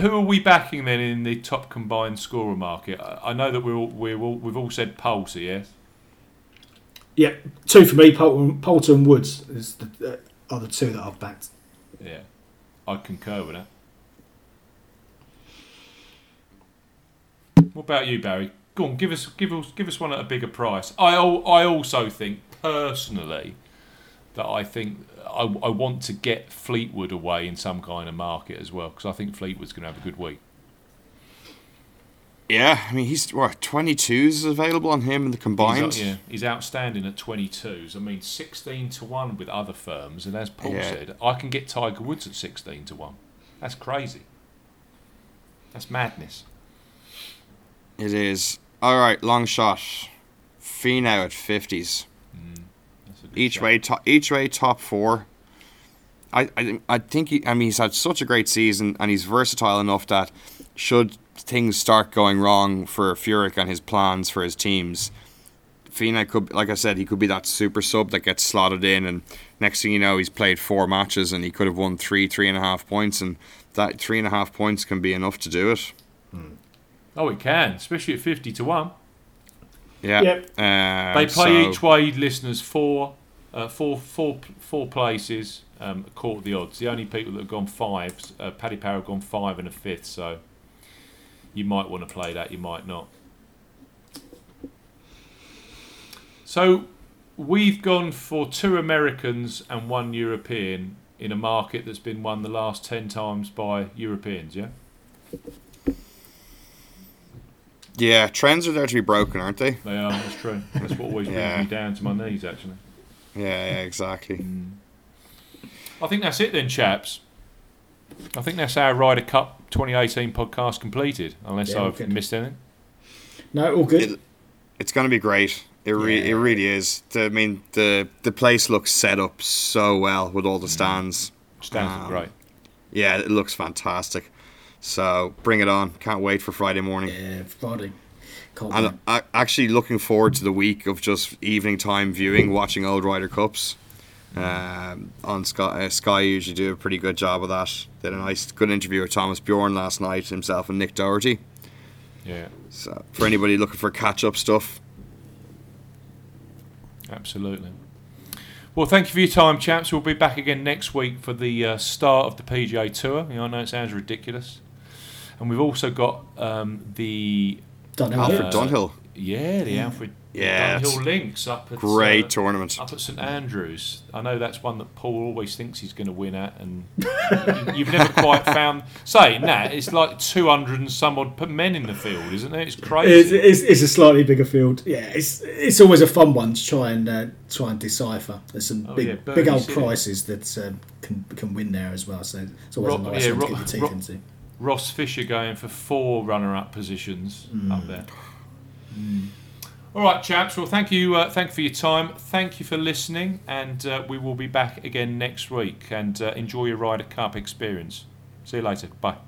who are we backing then in the top combined scorer market? I I know that we're all, we're all, we've all said Poulter, yes. Yeah, two for me. Poulter Woods is the, uh, are the two that I've backed. Yeah, I concur with that. What about you, Barry? Go on, give us give us give us one at a bigger price. I I also think personally that I think I, I want to get Fleetwood away in some kind of market as well because I think Fleetwood's going to have a good week. Yeah. I mean, he's what twenty twos available on him in the uh, combined. He's, yeah, he's outstanding at 22s. I mean, 16 to 1 with other firms. And as Paul Yeah. said, I can get Tiger Woods at 16 to 1. That's crazy. That's madness. It is. All right, long shot. Finau at fifties. Mm, good Each shout. way, top, each way, top four. I, I, I think he. I mean, he's had such a great season, and he's versatile enough that should things start going wrong for Furyk and his plans for his teams, Finau could, like I said, he could be that super sub that gets slotted in, and next thing you know, he's played four matches and he could have won three, three and a half points, and that three and a half points can be enough to do it. Oh, it can, especially at 50 to 1. Yeah. Yep. Um, They play so- each way, listeners, four, uh, four, four, four places, um, a quarter of the odds. The only people that have gone five, uh, Paddy Power have gone five and a fifth, so you might want to play that, you might not. So we've gone for two Americans and one European in a market that's been won the last 10 times by Europeans, yeah? Yeah, trends are there to be broken, aren't they? They are, that's true. That's what always brings Yeah. me down to my knees, actually. Yeah, yeah, exactly. Mm. I think that's it then, chaps. I think that's our Ryder Cup 2018 podcast completed, unless Yeah, I've missed anything. No, all good. It- It's going to be great. It re- Yeah. it really is. The, I mean, the the place looks set up so well with all the stands. Stands Um, great. Yeah, it looks fantastic. So bring it on. Can't wait for Friday morning. yeah, Friday. Can't And wait. I, actually looking forward to the week of just evening time viewing, watching old Ryder Cups. Um, on Sky, uh, Sky usually do a pretty good job of that. Did a nice, good interview with Thomas Bjorn last night, himself and Nick Dougherty. Yeah, So for anybody looking for catch up stuff, absolutely. Well, thank you for your time, chaps. We'll be back again next week for the uh, start of the PGA Tour. You know, I know it sounds ridiculous. And we've also got um, the Don't. Alfred Uh, Dunhill, yeah the Alfred Yeah, Dunhill links up at great uh, tournament. up at St Andrews. I know that's one that Paul always thinks he's going to win at, and you- (laughs) you've never quite found. Saying that, it's like 200 and some odd p- men in the field, isn't it? It's It's, crazy. it's, it's a slightly bigger field. Yeah, it's it's always a fun one to try and uh, try and decipher. There's some Oh, big yeah, big old City. prices that um, can can win there as well. So it's always Ro- a nice yeah, one to get your teeth Ro- into. Ross Fisher going for four runner-up positions up there. Mm. All right, chaps. Well, thank you. Uh, thank you for your time. Thank you for listening, and uh, we will be back again next week. And uh, enjoy your Ryder Cup experience. See you later. Bye.